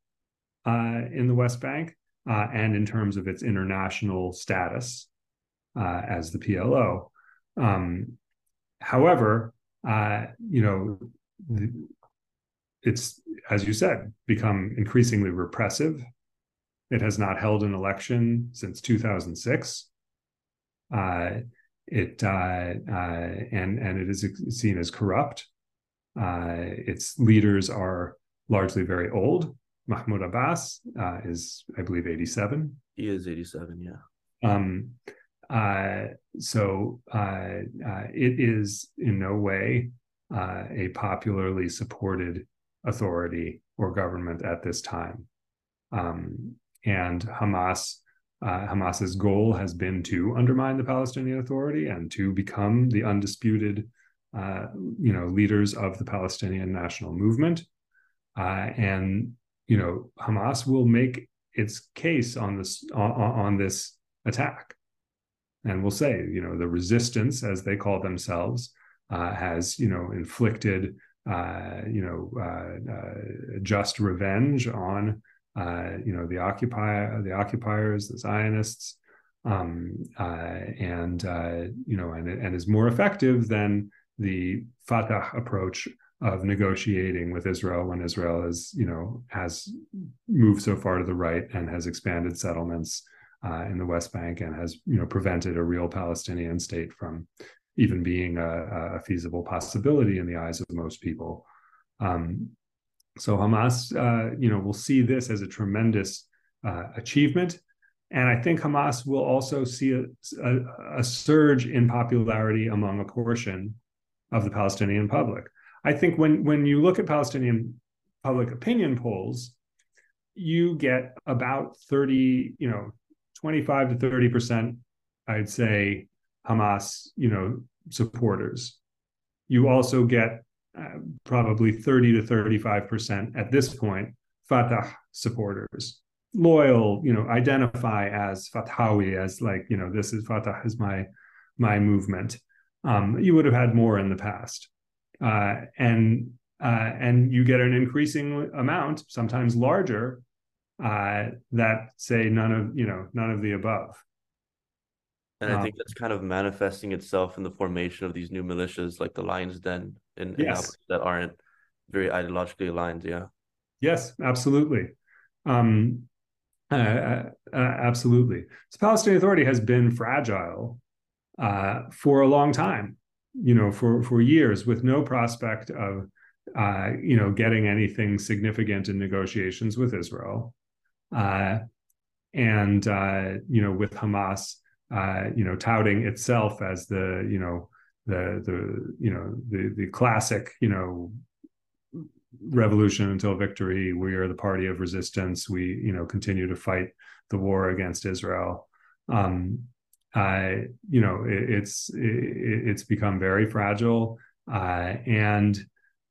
uh, in the West Bank uh, and in terms of its international status uh, as the PLO. Um, however, uh, you know, it's as you said, become increasingly repressive. It has not held an election since 2006. Uh, it uh, uh, and and it is seen as corrupt. Uh, its leaders are largely very old. Mahmoud Abbas is, I believe, eighty-seven. He is eighty-seven. Yeah. Um, so it is in no way a popularly supported authority or government at this time. Um, and Hamas, uh, Hamas's goal has been to undermine the Palestinian Authority and to become the undisputed, uh, you know, leaders of the Palestinian national movement. Uh, and you know, Hamas will make its case on this on, on this attack, and we'll say, you know, the resistance, as they call themselves, uh, has you know inflicted uh, you know, uh, uh, just revenge on, you know, the occupier, the occupiers, the Zionists, um, and you know, and and is more effective than the Fatah approach of negotiating with Israel when Israel is, you know, has moved so far to the right and has expanded settlements uh, in the West Bank and has, you know, prevented a real Palestinian state from even being a, a feasible possibility in the eyes of most people. Um, so Hamas, uh, you know, will see this as a tremendous uh, achievement, and I think Hamas will also see a, a, a, surge in popularity among a portion of the Palestinian public. I think when when you look at Palestinian public opinion polls, you get about thirty, you know, twenty five to thirty percent, I'd say, Hamas, you know, supporters. You also get uh, probably 30 to 35 percent at this point Fatah supporters, loyal, you know, identify as Fatawi, as like you know, this is Fatah is my my movement. Um, you would have had more in the past, uh, and uh, and you get an increasing amount, sometimes larger, uh, that say none of you know none of the above. And I think that's kind of manifesting itself in the formation of these new militias like the Lions Den in, yes. that aren't very ideologically aligned. Yeah. Yes, absolutely. Um, uh, uh, uh, absolutely. So Palestinian Authority has been fragile uh, for a long time, you know, for, for years with no prospect of, uh, you know, getting anything significant in negotiations with Israel. Uh, and, you know, with Hamas, uh, you know, touting itself as the, you know, the the you know the the classic, you know, revolution until victory. We are the party of resistance. We, you know, continue to fight the war against Israel. Um, uh, you know, it, it's it, it's become very fragile, uh, and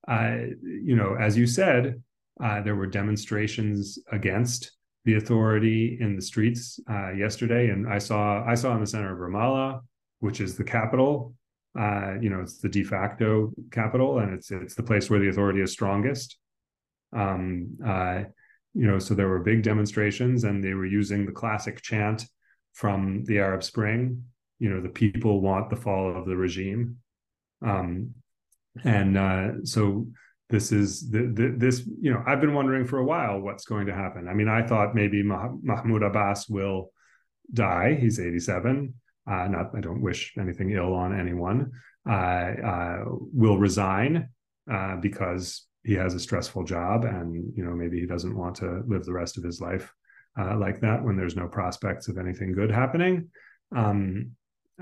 uh, you know, as you said, uh, there were demonstrations against the authority in the streets uh, yesterday, and I saw I saw in the center of Ramallah, which is the capital. Uh, you know, it's the de facto capital, and it's it's the place where the authority is strongest. Um, uh, you know, so there were big demonstrations, and they were using the classic chant from the Arab Spring. You know, the people want the fall of the regime, um, and uh, so this is the, the, this you know i've been wondering for a while what's going to happen. I mean i thought maybe Mah- mahmoud abbas will die. He's 87 uh, not i don't wish anything ill on anyone. Uh, uh, will resign uh, because he has a stressful job and you know maybe he doesn't want to live the rest of his life uh, like that when there's no prospects of anything good happening. Um,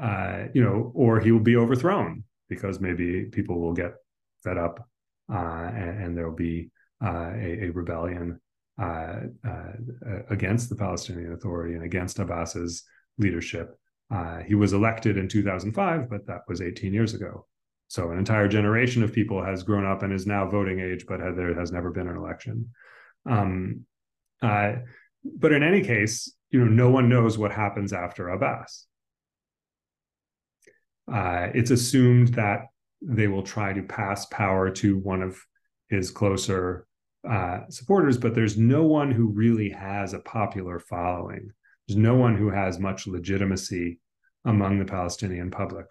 uh, you know or he will be overthrown because maybe people will get fed up and, and, there will be uh, a, a, rebellion uh, against the Palestinian Authority and against Abbas's leadership. he was elected in 2005, but that was 18 years ago. So an entire generation of people has grown up and is now voting age, but there has never been an election. Um, uh, but in any case, you know, no one knows what happens after Abbas. Uh, it's assumed that they will try to pass power to one of his closer uh, supporters, but there's no one who really has a popular following. There's no one who has much legitimacy among the Palestinian public.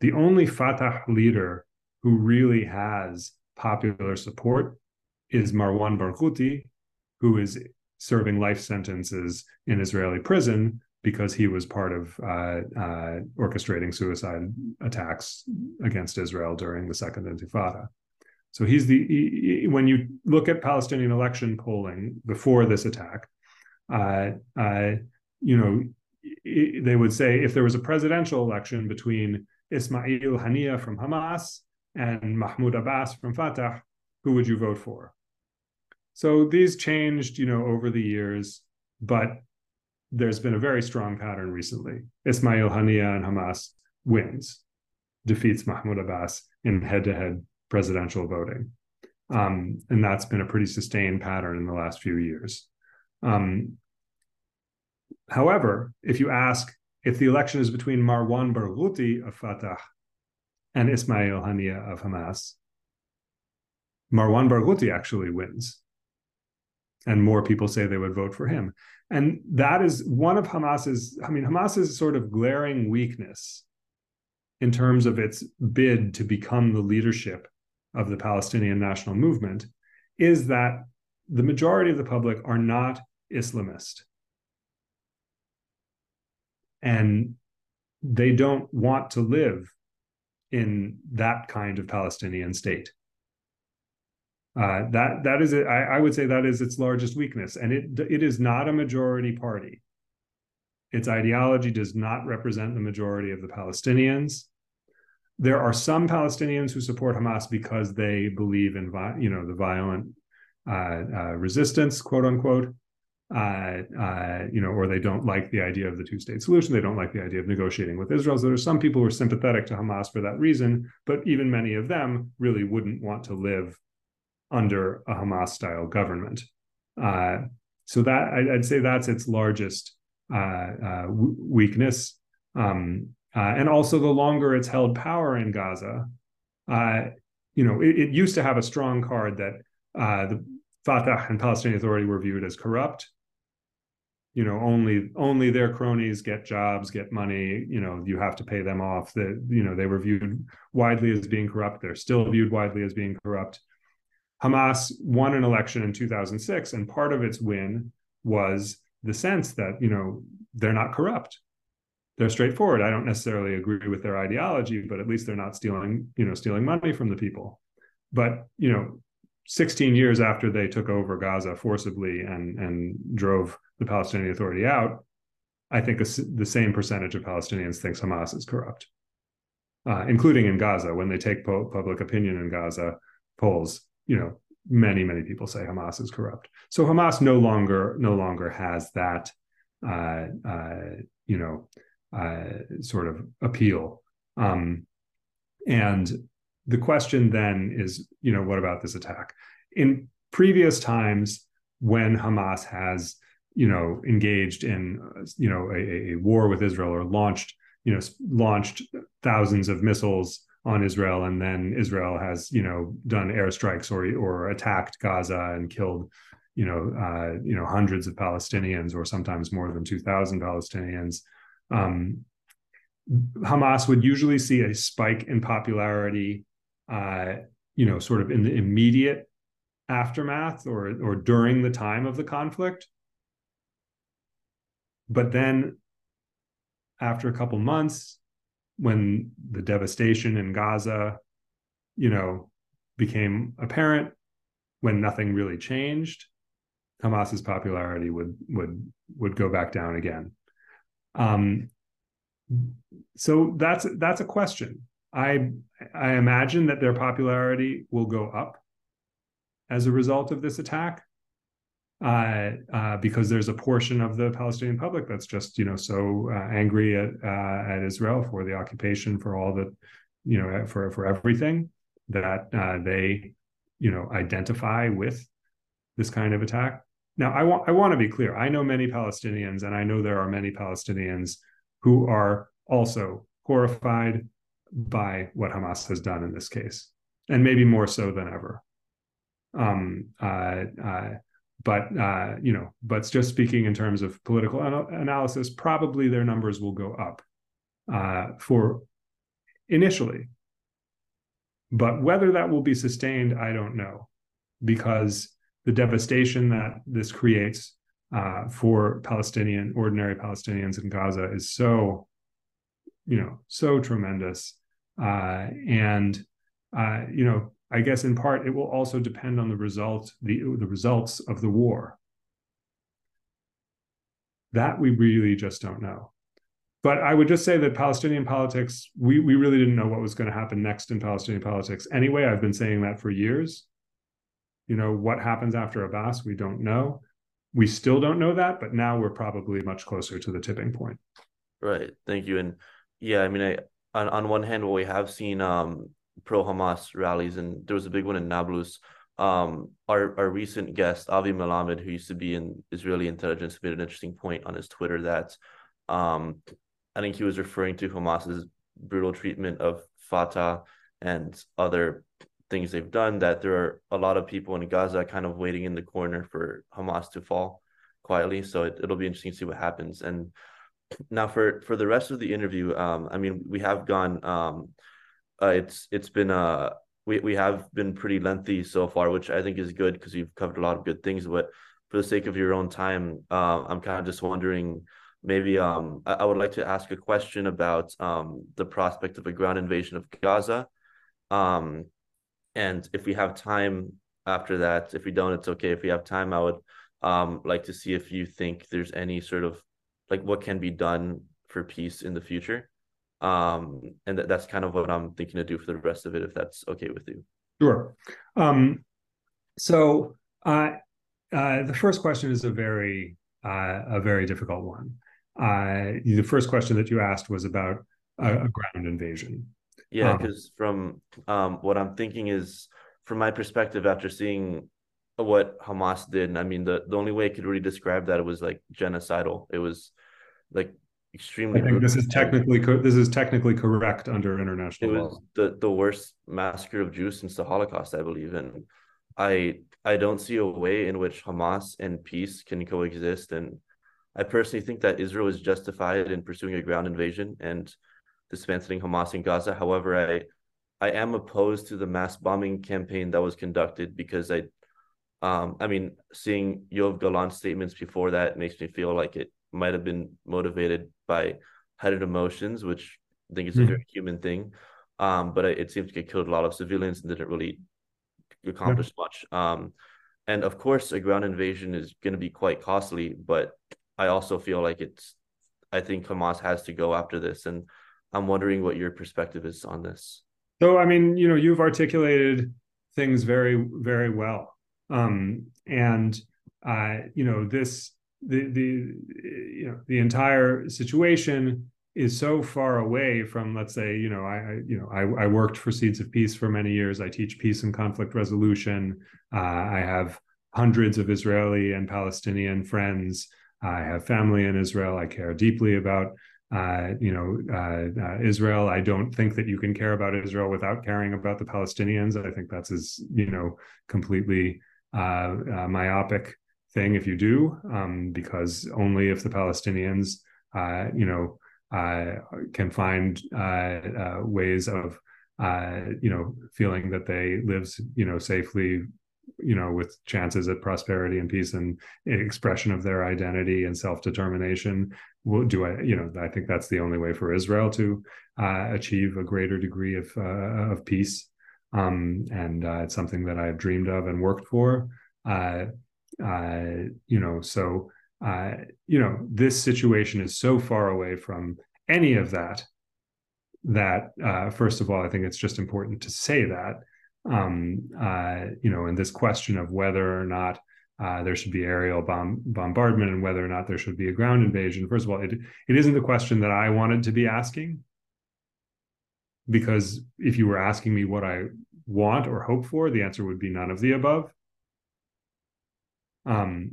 The only Fatah leader who really has popular support is Marwan Barghouti, who is serving life sentences in Israeli prison because he was part of uh, uh, orchestrating suicide attacks against Israel during the Second Intifada. So he's the he, when you look at Palestinian election polling before this attack, uh, uh you know they would say if there was a presidential election between Ismail Haniya from Hamas and Mahmoud Abbas from Fatah, who would you vote for? So these changed, you know, over the years, but there's been a very strong pattern recently. Ismail Haniya and Hamas wins, defeats Mahmoud Abbas in head-to-head presidential voting. Um, and that's been a pretty sustained pattern in the last few years. Um, however, if you ask if the election is between Marwan Barghouti of Fatah and Ismail Haniya of Hamas, Marwan Barghouti actually wins. And more people say they would vote for him. And that is one of Hamas's, I mean, Hamas's sort of glaring weakness in terms of its bid to become the leadership of the Palestinian national movement is that the majority of the public are not Islamist. And they don't want to live in that kind of Palestinian state. Uh, that that is. I, I would say that is its largest weakness, and it it is not a majority party. Its ideology does not represent the majority of the Palestinians. There are some Palestinians who support Hamas because they believe in you know the violent uh, uh, resistance, quote unquote, uh, uh, you know, or they don't like the idea of the two-state solution. They don't like the idea of negotiating with Israel. So there are some people who are sympathetic to Hamas for that reason, but even many of them really wouldn't want to live under a Hamas style government. Uh, so that I, would say that's its largest uh, uh, weakness. Um, uh, and also, the longer it's held power in Gaza, uh, you know, it, it, used to have a strong card that uh, the Fatah and Palestinian Authority were viewed as corrupt. You know, only only their cronies get jobs, get money. You know, you have to pay them off. That you know they were viewed widely as being corrupt. They're still viewed widely as being corrupt. Hamas won an election in 2006, and part of its win was the sense that you know they're not corrupt. They're straightforward. I don't necessarily agree with their ideology, but at least they're not stealing, you know, stealing money from the people. But you know, 16 years after they took over Gaza forcibly and and drove the Palestinian Authority out, I think the same percentage of Palestinians thinks Hamas is corrupt, uh, including in Gaza. When they take po- public opinion in Gaza polls, you know, many many people say Hamas is corrupt. So Hamas no longer no longer has that uh, uh, you know uh, sort of appeal. Um, and the question then is, you know, what about this attack? In previous times, when Hamas has you know engaged in you know a, a war with Israel or launched you know launched thousands of missiles on Israel, and then Israel has you know done airstrikes or or attacked Gaza and killed you know uh, you know hundreds of Palestinians or sometimes more than two thousand Palestinians. Um, Hamas would usually see a spike in popularity, uh, you know, sort of in the immediate aftermath or or during the time of the conflict. But then, after a couple months, when the devastation in Gaza, you know, became apparent, when nothing really changed, Hamas's popularity would would would go back down again. Um, so that's that's a question. I I imagine that their popularity will go up as a result of this attack uh, uh, because there's a portion of the Palestinian public that's just you know so uh, angry at uh, at Israel for the occupation, for all the you know for for everything that uh, they you know identify with this kind of attack. Now, I want I want to be clear. I know many Palestinians, and I know there are many Palestinians who are also horrified by what Hamas has done in this case, and maybe more so than ever. Um, uh, but uh, you know, but just speaking in terms of political analysis, probably their numbers will go up uh, for initially. But whether that will be sustained, I don't know, because the devastation that this creates uh, for Palestinian ordinary Palestinians in Gaza is so, you know, so tremendous, uh, and uh, you know, I guess in part it will also depend on the result the the results of the war. That we really just don't know. But I would just say that Palestinian politics, we, we really didn't know what was going to happen next in Palestinian politics. Anyway, I've been saying that for years. You know, what happens after Abbas, we don't know. We still don't know that, but now we're probably much closer to the tipping point. Right. Thank you. And yeah, I mean, I on, on one hand, what we have seen um, pro Hamas rallies, and there was a big one in Nablus. Um, our our recent guest Avi Melamed, who used to be in Israeli intelligence, made an interesting point on his Twitter that um, I think he was referring to Hamas's brutal treatment of Fatah and other things they've done. That there are a lot of people in Gaza kind of waiting in the corner for Hamas to fall quietly. So it, it'll be interesting to see what happens. And now for for the rest of the interview, um, I mean, we have gone. Uh, it's it's been uh we we have been pretty lengthy so far, which I think is good because we've covered a lot of good things. But for the sake of your own time, uh, I'm kind of just wondering maybe um, I, I, would like to ask a question about um, the prospect of a ground invasion of Gaza. Um, and if we have time after that, if we don't, it's okay. If we have time, I would um, like to see if you think there's any sort of like what can be done for peace in the future. Um, and that, that's kind of what I'm thinking to do for the rest of it, if that's okay with you. Sure. Um, so uh, uh, the first question is a very uh, a very difficult one uh, the first question that you asked was about a, a ground invasion. Yeah, because um, from um, what I'm thinking is, from my perspective, after seeing what Hamas did, I mean, the, the only way I could really describe that it was like genocidal. It was like extremely. I think this is technically co- this is technically correct under international it law. was the the worst massacre of Jews since the Holocaust, I believe, and I I don't see a way in which Hamas and peace can coexist and I personally think that Israel is justified in pursuing a ground invasion and dismantling Hamas in Gaza. However, I I am opposed to the mass bombing campaign that was conducted because I um I mean seeing Yoav Gallant's statements before that makes me feel like it might have been motivated by headed emotions, which I think is a mm-hmm. very human thing. Um, but it, it seems to get killed a lot of civilians and didn't really accomplish yeah. much. Um, and of course, a ground invasion is going to be quite costly, but I also feel like it's I think Hamas has to go after this and I'm wondering what your perspective is on this. So I mean, you know, you've articulated things very very well. Um and uh you know, this the the you know, the entire situation is so far away from let's say you know I, you know I, I, worked for seeds of peace for many years i teach peace and conflict resolution uh, i have hundreds of israeli and palestinian friends I have family in Israel. I care deeply about uh, you know uh, uh, Israel. I don't think that you can care about Israel without caring about the Palestinians. I think that's as you know completely uh, uh, myopic thing if you do, um, because only if the Palestinians uh, you know can find ways of you know feeling that they live you know safely you know with chances at prosperity and peace and expression of their identity and self-determination will do i you know i think that's the only way for israel to uh, achieve a greater degree of uh, of peace. Um, and uh, it's something that i've dreamed of and worked for. Uh, uh, you know so uh, you know this situation is so far away from any of that that uh, first of all i think it's just important to say that um, uh, you know, and this question of whether or not uh, there should be aerial bomb bombardment and whether or not there should be a ground invasion. First of all, it it isn't the question that I wanted to be asking, because if you were asking me what I want or hope for, the answer would be none of the above. Um,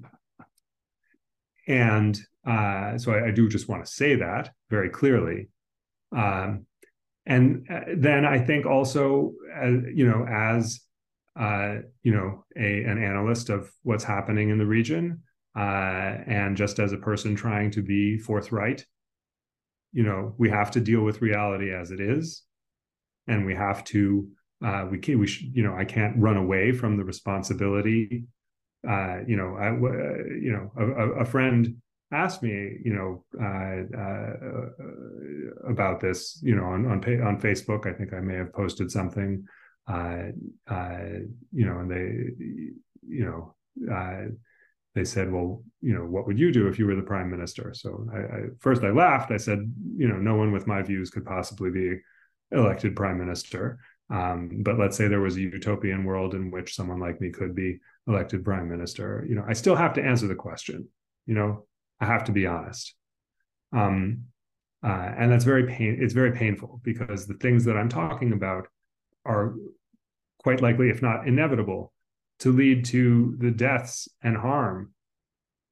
and uh, so I, I, do just want to say that very clearly. Um, and uh, then I think also, uh, you know, as uh, you know, a an analyst of what's happening in the region, uh, and just as a person trying to be forthright, you know, we have to deal with reality as it is, and we have to. Uh, we can, we should, you know, I can't run away from the responsibility uh, you know, I, uh, you know, a, a, friend asked me, you know, uh, uh, about this, you know, on on on Facebook. I think I may have posted something, uh, uh, you know, and they, you know, they said, well, you know, what would you do if you were the prime minister? So I, I, first I laughed. I said, you know, no one with my views could possibly be elected prime minister. Um, but let's say there was a utopian world in which someone like me could be elected prime minister. You know, I still have to answer the question. You know, I have to be honest. Um, uh, and that's very pain. It's very painful because the things that I'm talking about are quite likely, if not inevitable, to lead to the deaths and harm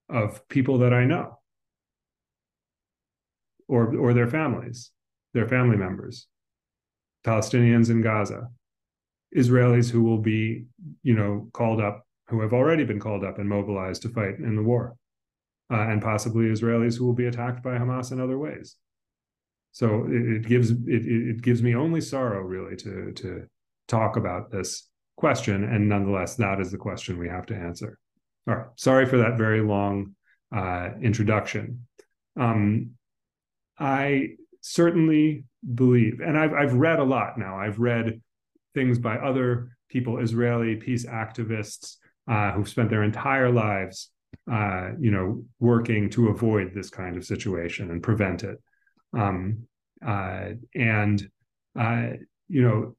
of people that I know or or their families, their family members, Palestinians in Gaza, Israelis who will be, you know, called up, who have already been called up and mobilized to fight in the war, uh, and possibly Israelis who will be attacked by Hamas in other ways. So it, it gives it, it gives me only sorrow really to to talk about this question, and nonetheless, that is the question we have to answer. All right, sorry for that very long uh, introduction. Um, I certainly believe, and I've I've read a lot now. I've read things by other people, Israeli peace activists uh, who've spent their entire lives, uh, you know, working to avoid this kind of situation and prevent it. Um, uh, and uh, you know,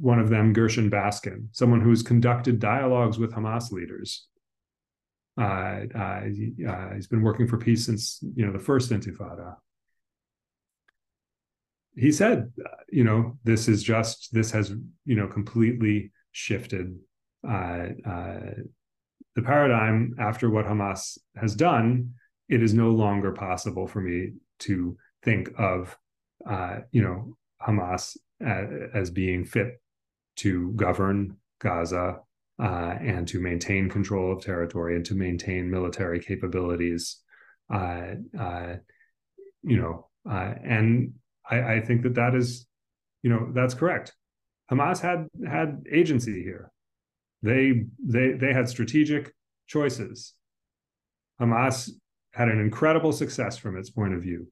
one of them, Gershon Baskin, someone who's conducted dialogues with Hamas leaders. Uh, uh, he, has been working for peace since you know the first Intifada he said, you know, this is just this has you know completely shifted uh, uh, the paradigm after what Hamas has done. It is no longer possible for me to think of uh, you know Hamas as, as, being fit to govern Gaza uh, and to maintain control of territory and to maintain military capabilities. Uh, uh, you know, and I, I think that that is, you know, that's correct. Hamas had had agency here. They they they had strategic choices. Hamas had an incredible success from its point of view.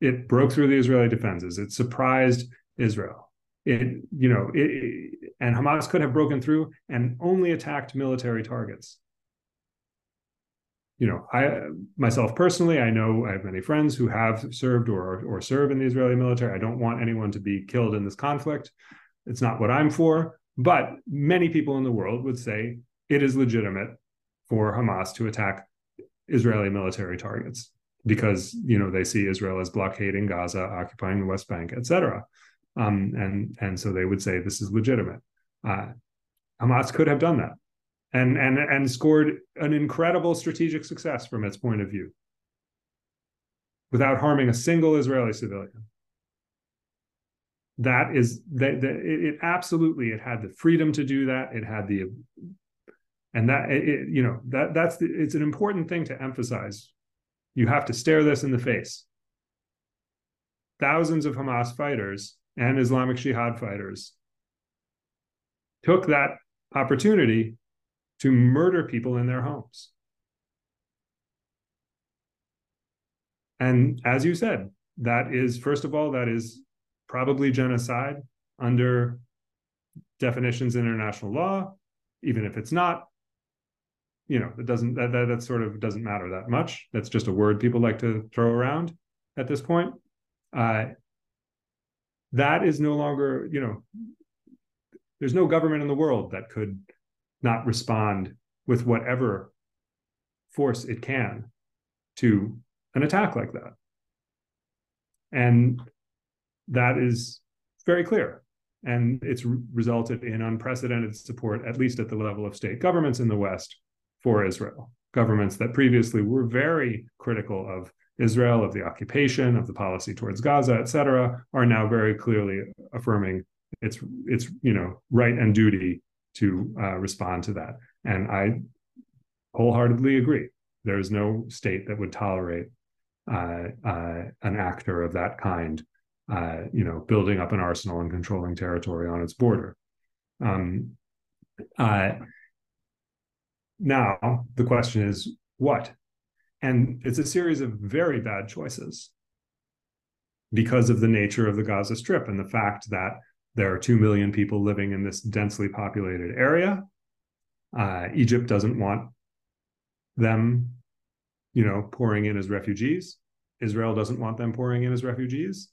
It broke through the Israeli defenses. It surprised Israel. It you know it, and Hamas could have broken through and only attacked military targets you know, I myself personally, I know I have many friends who have served or or serve in the Israeli military. I don't want anyone to be killed in this conflict. It's not what I'm for. But many people in the world would say it is legitimate for Hamas to attack Israeli military targets because you know they see Israel as blockading Gaza, occupying the West Bank, etc. Um, and and so they would say this is legitimate. Uh, Hamas could have done that and and and scored an incredible strategic success from its point of view without harming a single Israeli civilian. That is that, that it, it, absolutely it had the freedom to do that. It had the and that it, you know that that's the, it's an important thing to emphasize. You have to stare this in the face. Thousands of Hamas fighters and Islamic Jihad fighters took that opportunity to murder people in their homes. And as you said, that is, first of all, that is probably genocide under definitions in international law, even if it's not. You know, it doesn't that, that that sort of doesn't matter that much. That's just a word people like to throw around at this point. Uh, that is no longer, you know, there's no government in the world that could not respond with whatever force it can to an attack like that. And that is very clear. And it's resulted in unprecedented support, at least at the level of state governments in the West, for Israel. Governments that previously were very critical of Israel, of the occupation, of the policy towards Gaza, et cetera, are now very clearly affirming its its you know right and duty to uh, respond to that. And I wholeheartedly agree. There is no state that would tolerate uh, uh, an actor of that kind, uh, you know, building up an arsenal and controlling territory on its border. Um, uh, now the question is what? And it's a series of very bad choices because of the nature of the Gaza Strip and the fact that there are 2 million people living in this densely populated area. Uh, Egypt doesn't want them, you know, pouring in as refugees. Israel doesn't want them pouring in as refugees.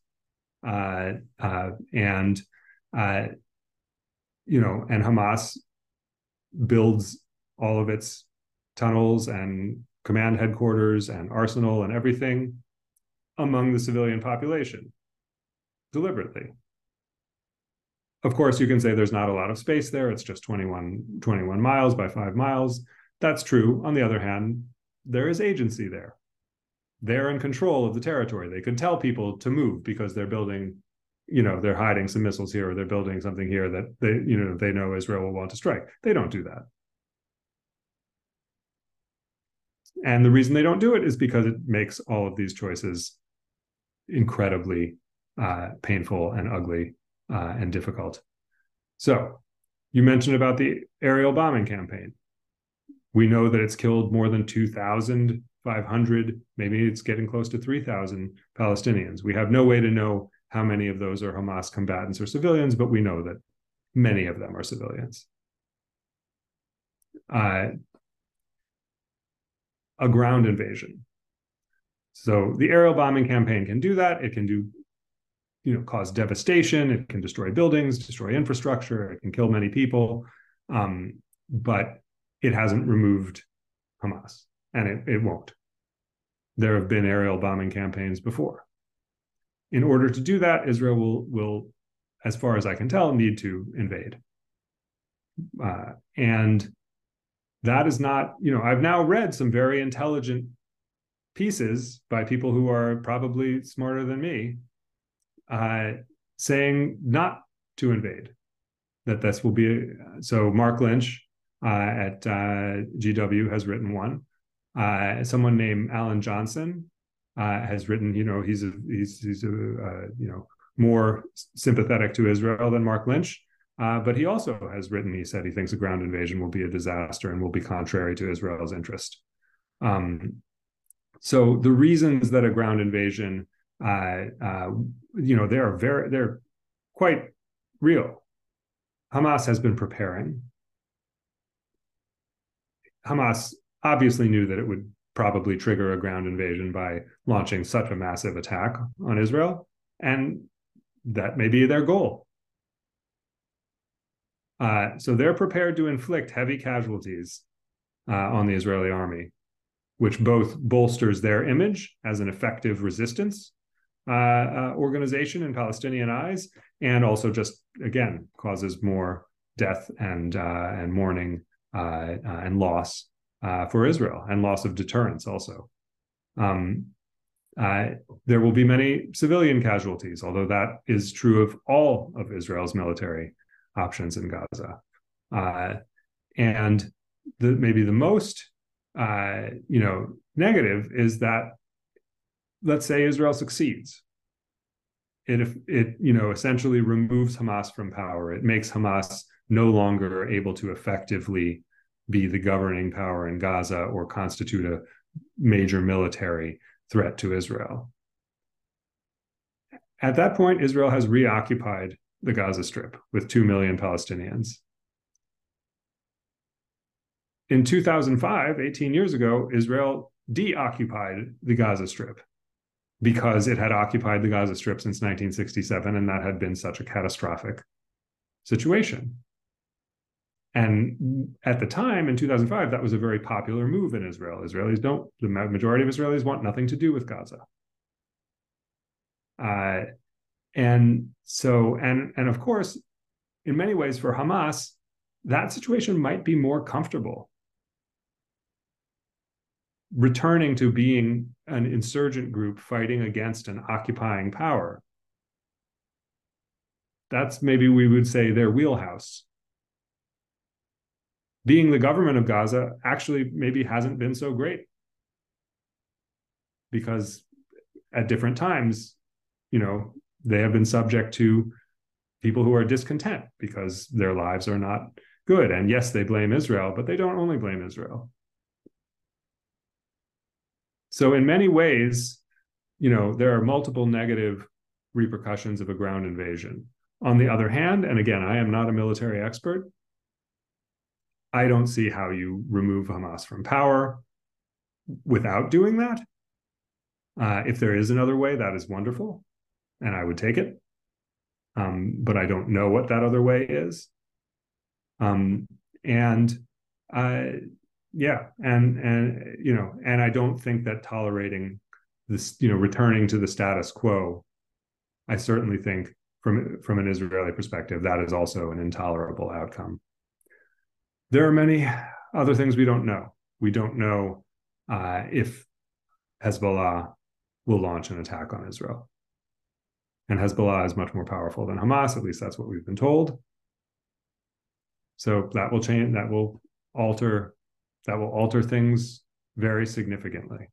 Uh, uh, and, uh, you know, and Hamas builds all of its tunnels and command headquarters and arsenal and everything among the civilian population deliberately. Of course, you can say there's not a lot of space there. It's just 21, 21 miles by five miles. That's true. On the other hand, there is agency there. They're in control of the territory. They could tell people to move because they're building, you know, they're hiding some missiles here or they're building something here that they, you know, they know Israel will want to strike. They don't do that. And the reason they don't do it is because it makes all of these choices incredibly uh, painful and ugly uh, and difficult. So, you mentioned about the aerial bombing campaign. We know that it's killed more than 2,500, maybe it's getting close to 3,000 Palestinians. We have no way to know how many of those are Hamas combatants or civilians, but we know that many of them are civilians. Uh, a ground invasion. So the aerial bombing campaign can do that. It can do, you know, cause devastation. It can destroy buildings, destroy infrastructure. It can kill many people, um, but it hasn't removed Hamas, and it, it won't. There have been aerial bombing campaigns before. In order to do that, Israel will will, as far as I can tell, need to invade. Uh, and that is not, you know, I've now read some very intelligent pieces by people who are probably smarter than me uh, saying not to invade that this will be so marc lynch uh, at uh, gw has written one. Uh, someone named alan johnson uh, has written you know he's a he's he's a uh, you know more sympathetic to israel than marc lynch. But he also has written he said he thinks a ground invasion will be a disaster and will be contrary to israel's interest. Um, so the reasons that a ground invasion, uh, uh, you know, they are very, they're quite real. Hamas has been preparing. Hamas obviously knew that it would probably trigger a ground invasion by launching such a massive attack on Israel, and that may be their goal. Uh, so they're prepared to inflict heavy casualties uh, on the Israeli army which both bolsters their image as an effective resistance uh, uh, organization in Palestinian eyes, and also just again causes more death and uh, and mourning uh, uh, and loss uh, for Israel and loss of deterrence also. Um, there will be many civilian casualties, although that is true of all of Israel's military options in Gaza. and the, maybe the most uh, you know, negative is that let's say Israel succeeds. It it you know essentially removes Hamas from power. It makes Hamas no longer able to effectively be the governing power in Gaza or constitute a major military threat to Israel. At that point, Israel has reoccupied the Gaza Strip with 2 million Palestinians in 2005, 18 years ago, Israel deoccupied the Gaza Strip because it had occupied the Gaza Strip since 1967, and that had been such a catastrophic situation. And at the time, in 2005, that was a very popular move in Israel. Israelis don't, the majority of Israelis want nothing to do with Gaza. Uh, and so, and and of course, in many ways, for Hamas, that situation might be more comfortable returning to being an insurgent group fighting against an occupying power. That's maybe we would say their wheelhouse. Being the government of Gaza actually maybe hasn't been so great because at different times, you know, they have been subject to people who are discontent because their lives are not good. And yes, they blame Israel, but they don't only blame Israel. So in many ways, you know, there are multiple negative repercussions of a ground invasion. On the other hand, and again, I am not a military expert, I don't see how you remove Hamas from power without doing that. Uh, if there is another way, that is wonderful, and I would take it. Um, but I don't know what that other way is. Um, and uh, yeah, and and you know, and I don't think that tolerating this, you know, returning to the status quo, I certainly think from from an Israeli perspective, that is also an intolerable outcome. There are many other things we don't know. We don't know uh, if Hezbollah will launch an attack on Israel. And Hezbollah is much more powerful than Hamas, at least that's what we've been told. So that will change, that will alter, that will alter things very significantly.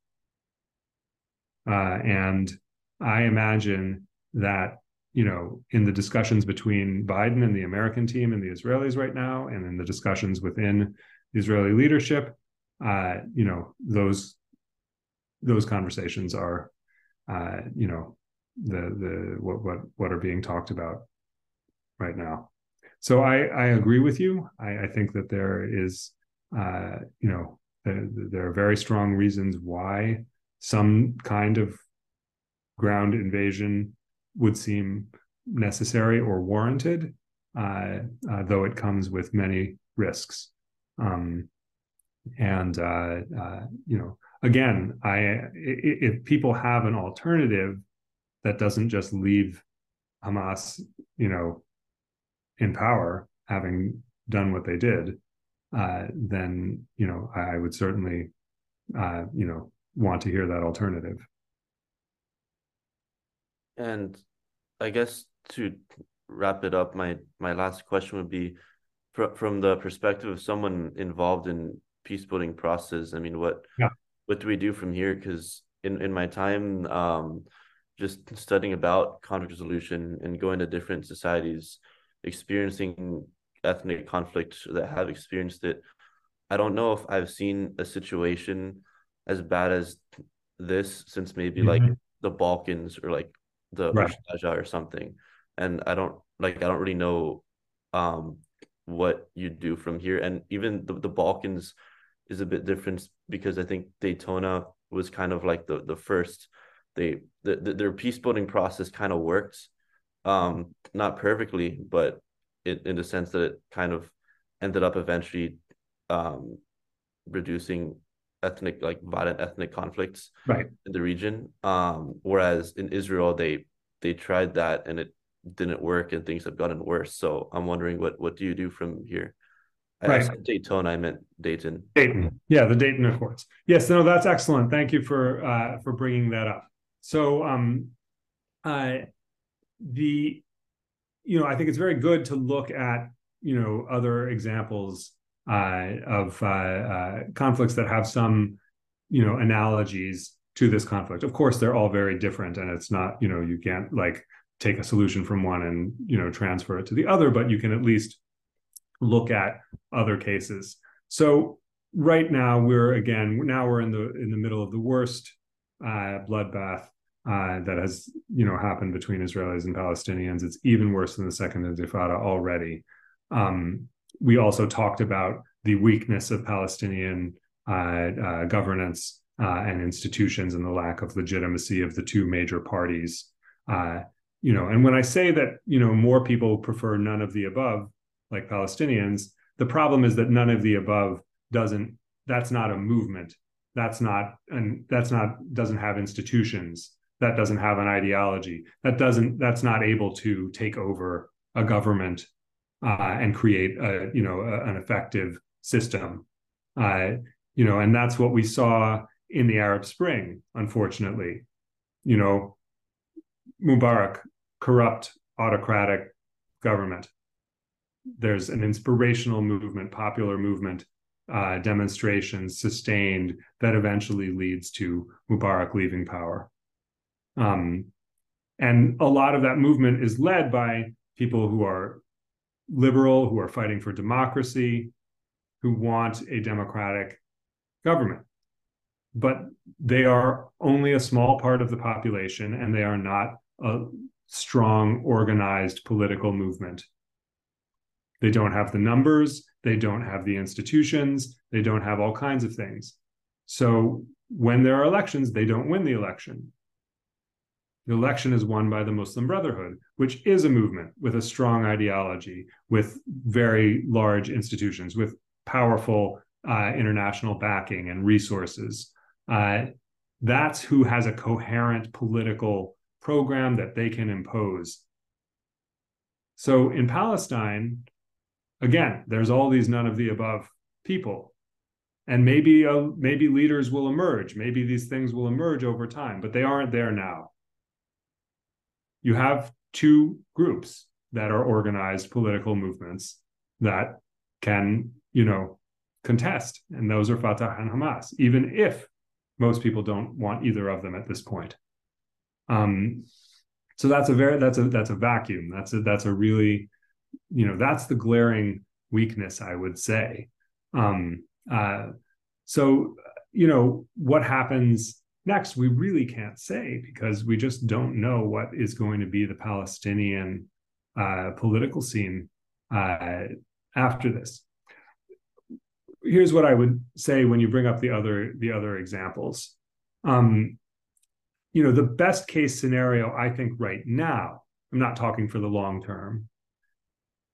Uh, and I imagine that, you know, in the discussions between Biden and the American team and the Israelis right now, and in the discussions within the Israeli leadership, uh, you know, those those conversations are uh, you know the the what what what are being talked about right now. So I I agree with you. I, I think that there is uh, you know there, are very strong reasons why some kind of ground invasion would seem necessary or warranted, uh, uh, though it comes with many risks. Um, and uh, uh you know, again, I if people have an alternative that doesn't just leave Hamas, you know, in power, having done what they did, uh, then you know I would certainly, uh, you know, want to hear that alternative. And I guess to wrap it up, my my last question would be, from from the perspective of someone involved in peace building process. I mean, what yeah what do we do from here? Because in in my time, um, just studying about conflict resolution and going to different societies, experiencing ethnic conflict that have experienced it, I don't know if I've seen a situation as bad as this since maybe mm-hmm. like the Balkans or like the right. or something. And I don't like I don't really know um what you do from here. And even the, the Balkans is a bit different because I think Daytona was kind of like the the first they the, the their peace building process kind of worked um not perfectly but it, in the sense that it kind of ended up eventually um reducing ethnic like violent ethnic conflicts right in the region um whereas in Israel they they tried that and it didn't work and things have gotten worse so i'm wondering what what do you do from here right. I Daytona. I meant Dayton. Dayton. Yeah, the Dayton Accords. Yes, no, that's excellent. Thank you for uh, for bringing that up. So, um, uh, the you know, I think it's very good to look at you know other examples uh, of uh, uh, conflicts that have some you know analogies to this conflict. Of course, they're all very different, and it's not you know you can't like take a solution from one and you know transfer it to the other, but you can at least look at other cases. So right now we're again now we're in the in the middle of the worst uh, bloodbath uh, that has you know happened between Israelis and Palestinians. It's even worse than the second Intifada already. Um, we also talked about the weakness of Palestinian uh, uh governance uh, and institutions and the lack of legitimacy of the two major parties. Uh, you know, and when I say that you know more people prefer none of the above, like Palestinians. The problem is that none of the above doesn't, that's not a movement. That's not, and that's not, doesn't have institutions. That doesn't have an ideology. That doesn't, that's not able to take over a government uh, and create a, you know, a, an effective system. Uh, you know, and that's what we saw in the Arab Spring, unfortunately. You know, Mubarak, corrupt, autocratic government there's an inspirational movement, popular movement, uh, demonstrations sustained that eventually leads to Mubarak leaving power. Um, and a lot of that movement is led by people who are, liberal, who are fighting for democracy, who want a democratic government. But they are only a small part of the population, and they are not a strong, organized political movement. They don't have the numbers, they don't have the institutions, they don't have all kinds of things. So when there are elections, they don't win the election. The election is won by the Muslim Brotherhood, which is a movement with a strong ideology, with very large institutions, with powerful uh, international backing and resources. Uh, that's who has a coherent political program that they can impose. So in Palestine, again, there's all these none of the above people. And maybe uh, maybe leaders will emerge. Maybe these things will emerge over time, but they aren't there now. You have two groups that are organized political movements that can, you know, contest, and those are Fatah and Hamas, even if most people don't want either of them at this point. Um, so that's a very that's a that's a vacuum. That's a that's a really, you know, that's the glaring weakness, I would say. Um, uh, so you know what happens next, we really can't say because we just don't know what is going to be the Palestinian uh, political scene uh, after this here's what I would say when you bring up the other the other examples. Um, you know, the best case scenario I think right now, I'm not talking for the long term,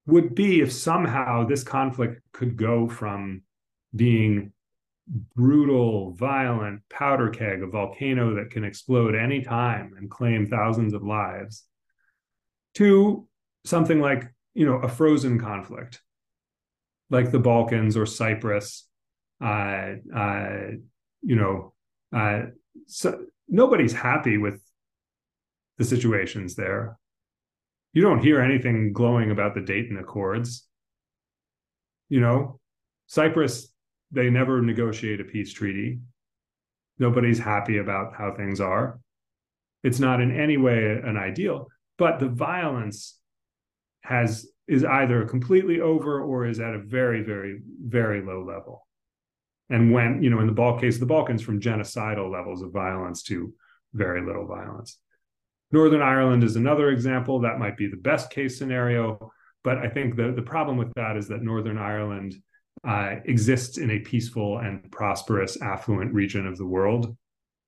would be if somehow this conflict could go from being brutal, violent powder keg, a volcano that can explode any time and claim thousands of lives, to something like you know a frozen conflict like the Balkans or Cyprus. Uh, uh, you know, uh, so nobody's happy with the situations there. You don't hear anything glowing about the Dayton Accords. You know, Cyprus, they never negotiate a peace treaty. Nobody's happy about how things are. It's not in any way an ideal, but the violence has is either completely over or is at a very, very, very low level. And when, you know, in the Balk case of the Balkans, from genocidal levels of violence to very little violence. Northern Ireland is another example. That might be the best case scenario. But I think the, the problem with that is that Northern Ireland uh, exists in a peaceful and prosperous, affluent region of the world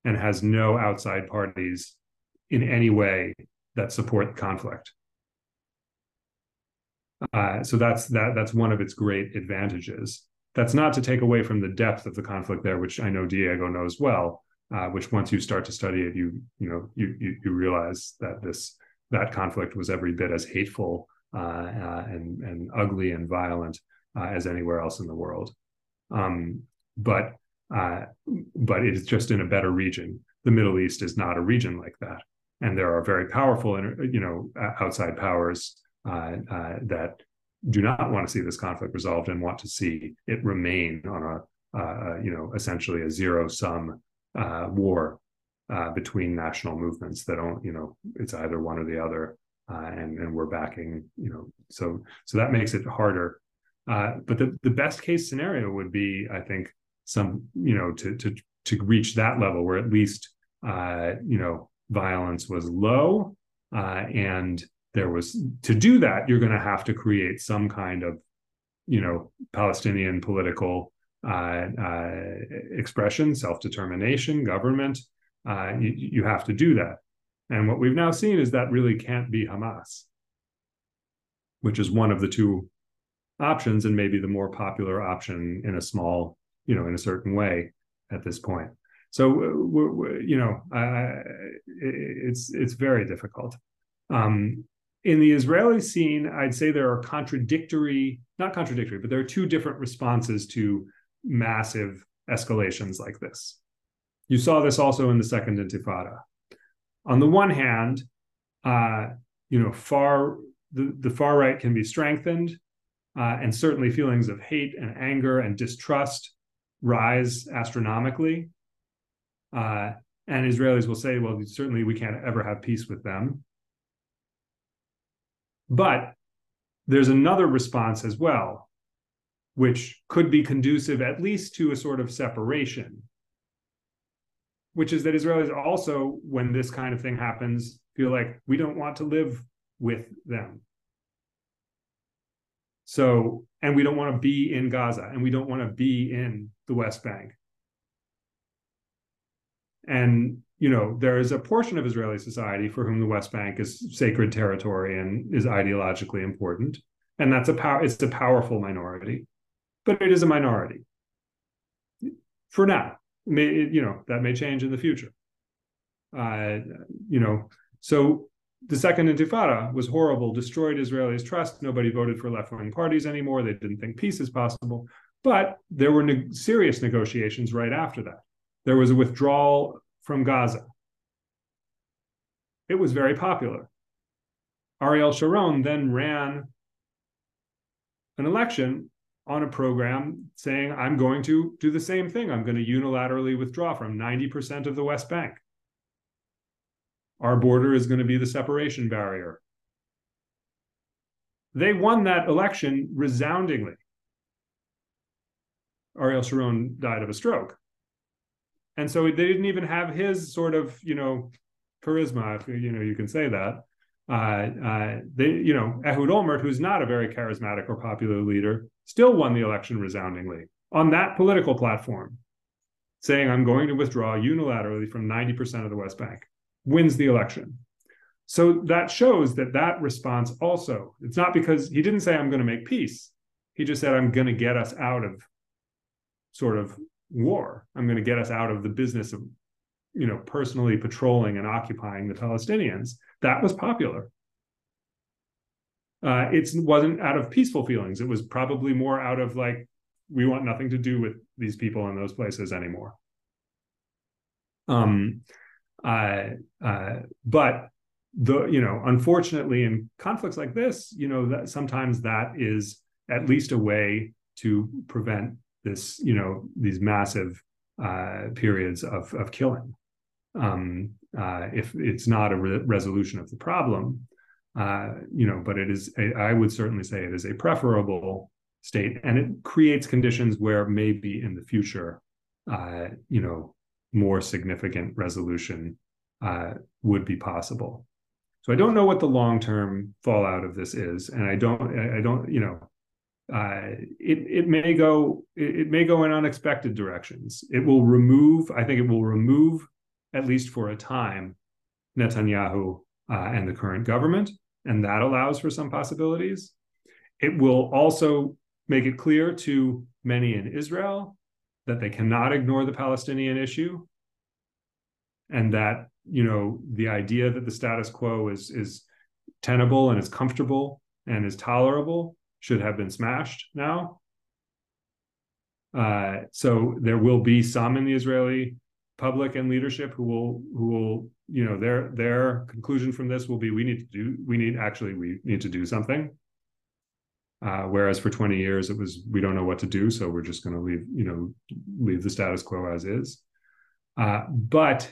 and has no outside parties in any way that support conflict. Uh, so that's that that's one of its great advantages. That's not to take away from the depth of the conflict there, which I know Diego knows well. Uh, which once you start to study it, you you know you you, you realize that this that conflict was every bit as hateful uh, uh and and ugly and violent uh, as anywhere else in the world. Um, but but it is just in a better region. The Middle East is not a region like that, and there are very powerful, you know, outside powers uh, uh, that do not want to see this conflict resolved and want to see it remain on a, uh, you know, essentially a zero sum war between national movements that don't, you know, it's either one or the other. and and we're backing, you know, so so that makes it harder. But the, the best case scenario would be, I think, some, you know, to to to reach that level where at least uh, you know violence was low uh, and there was to do that you're going to have to create some kind of you know palestinian political uh, uh, expression self-determination government. Uh, you, you have to do that. And what we've now seen is that really can't be hamas which is one of the two options and maybe the more popular option in a small you know in a certain way at this point so we're, we're, you know it's it's very difficult um, in the Israeli scene, I'd say there are contradictory, not contradictory, but there are two different responses to massive escalations like this. You saw this also in the Second Intifada. On the one hand, uh, you know, far the, the far right can be strengthened, uh, and certainly feelings of hate and anger and distrust rise astronomically. Uh, and Israelis will say, well, certainly we can't ever have peace with them. But there's another response as well, which could be conducive at least to a sort of separation, which is that Israelis also, when this kind of thing happens, feel like we don't want to live with them. So, and we don't want to be in Gaza and we don't want to be in the West Bank. And, you know, there is a portion of Israeli society for whom the West Bank is sacred territory and is ideologically important. And that's a power, it's a powerful minority, but it is a minority for now. May, you know, that may change in the future. Uh, you know, so the second intifada was horrible, destroyed Israelis' trust. Nobody voted for left wing parties anymore. They didn't think peace is possible. But there were ne- serious negotiations right after that. There was a withdrawal from Gaza. It was very popular. Ariel Sharon then ran an election on a program saying, I'm going to do the same thing. I'm going to unilaterally withdraw from 90% of the West Bank. Our border is going to be the separation barrier. They won that election resoundingly. Ariel Sharon died of a stroke. And so they didn't even have his sort of, you know, charisma, if you know you can say that. Uh, uh, they, you know, Ehud Olmert, who's not a very charismatic or popular leader, still won the election resoundingly on that political platform, saying, I'm going to withdraw unilaterally from 90% of the West Bank wins the election. So that shows that that response also, it's not because he didn't say, I'm going to make peace. He just said, I'm going to get us out of sort of war. I'm going to get us out of the business of, you know, personally patrolling and occupying the Palestinians. That was popular. Uh, it wasn't out of peaceful feelings. It was probably more out of like, we want nothing to do with these people in those places anymore. Um, but the you know, unfortunately, in conflicts like this, you know, that sometimes that is at least a way to prevent this, you know, these massive uh, periods of of killing. Um, uh, if it's not a re- resolution of the problem, uh, you know, but it is. A, I would certainly say it is a preferable state, and it creates conditions where maybe in the future, uh, you know, more significant resolution uh, would be possible. So I don't know what the long term fallout of this is, and I don't I don't you know uh, it it may go it, may go in unexpected directions. It will remove I think it will remove at least for a time Netanyahu uh, and the current government, and that allows for some possibilities. It will also make it clear to many in Israel that they cannot ignore the Palestinian issue. And that you know the idea that the status quo is is tenable and is comfortable and is tolerable should have been smashed now. Uh, so there will be some in the israeli public and leadership who will who will you know their their conclusion from this will be we need to do we need actually we need to do something uh, whereas for 20 years it was we don't know what to do so we're just going to leave you know leave the status quo as is. Uh, but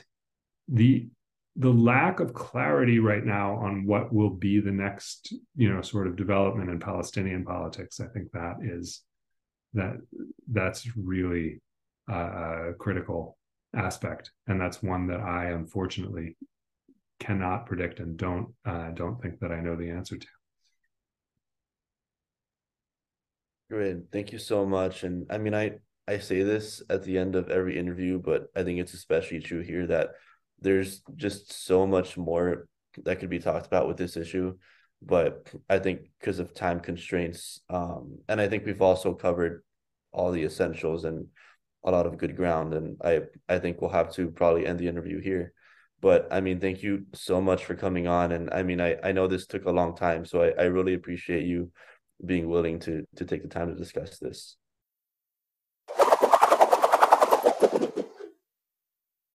the the lack of clarity right now on what will be the next you know sort of development in palestinian politics i think that is that that's really a critical aspect. And that's one that i unfortunately cannot predict and don't uh, don't think that i know the answer to great thank you so much. And i mean i i say this at the end of every interview but i think it's especially true here that there's just so much more that could be talked about with this issue. But i think because of time constraints um, and i think we've also covered all the essentials and a lot of good ground. And i i think we'll have to probably end the interview here. But i mean thank you so much for coming on. And i mean i i know this took a long time so i, I really appreciate you being willing to to take the time to discuss this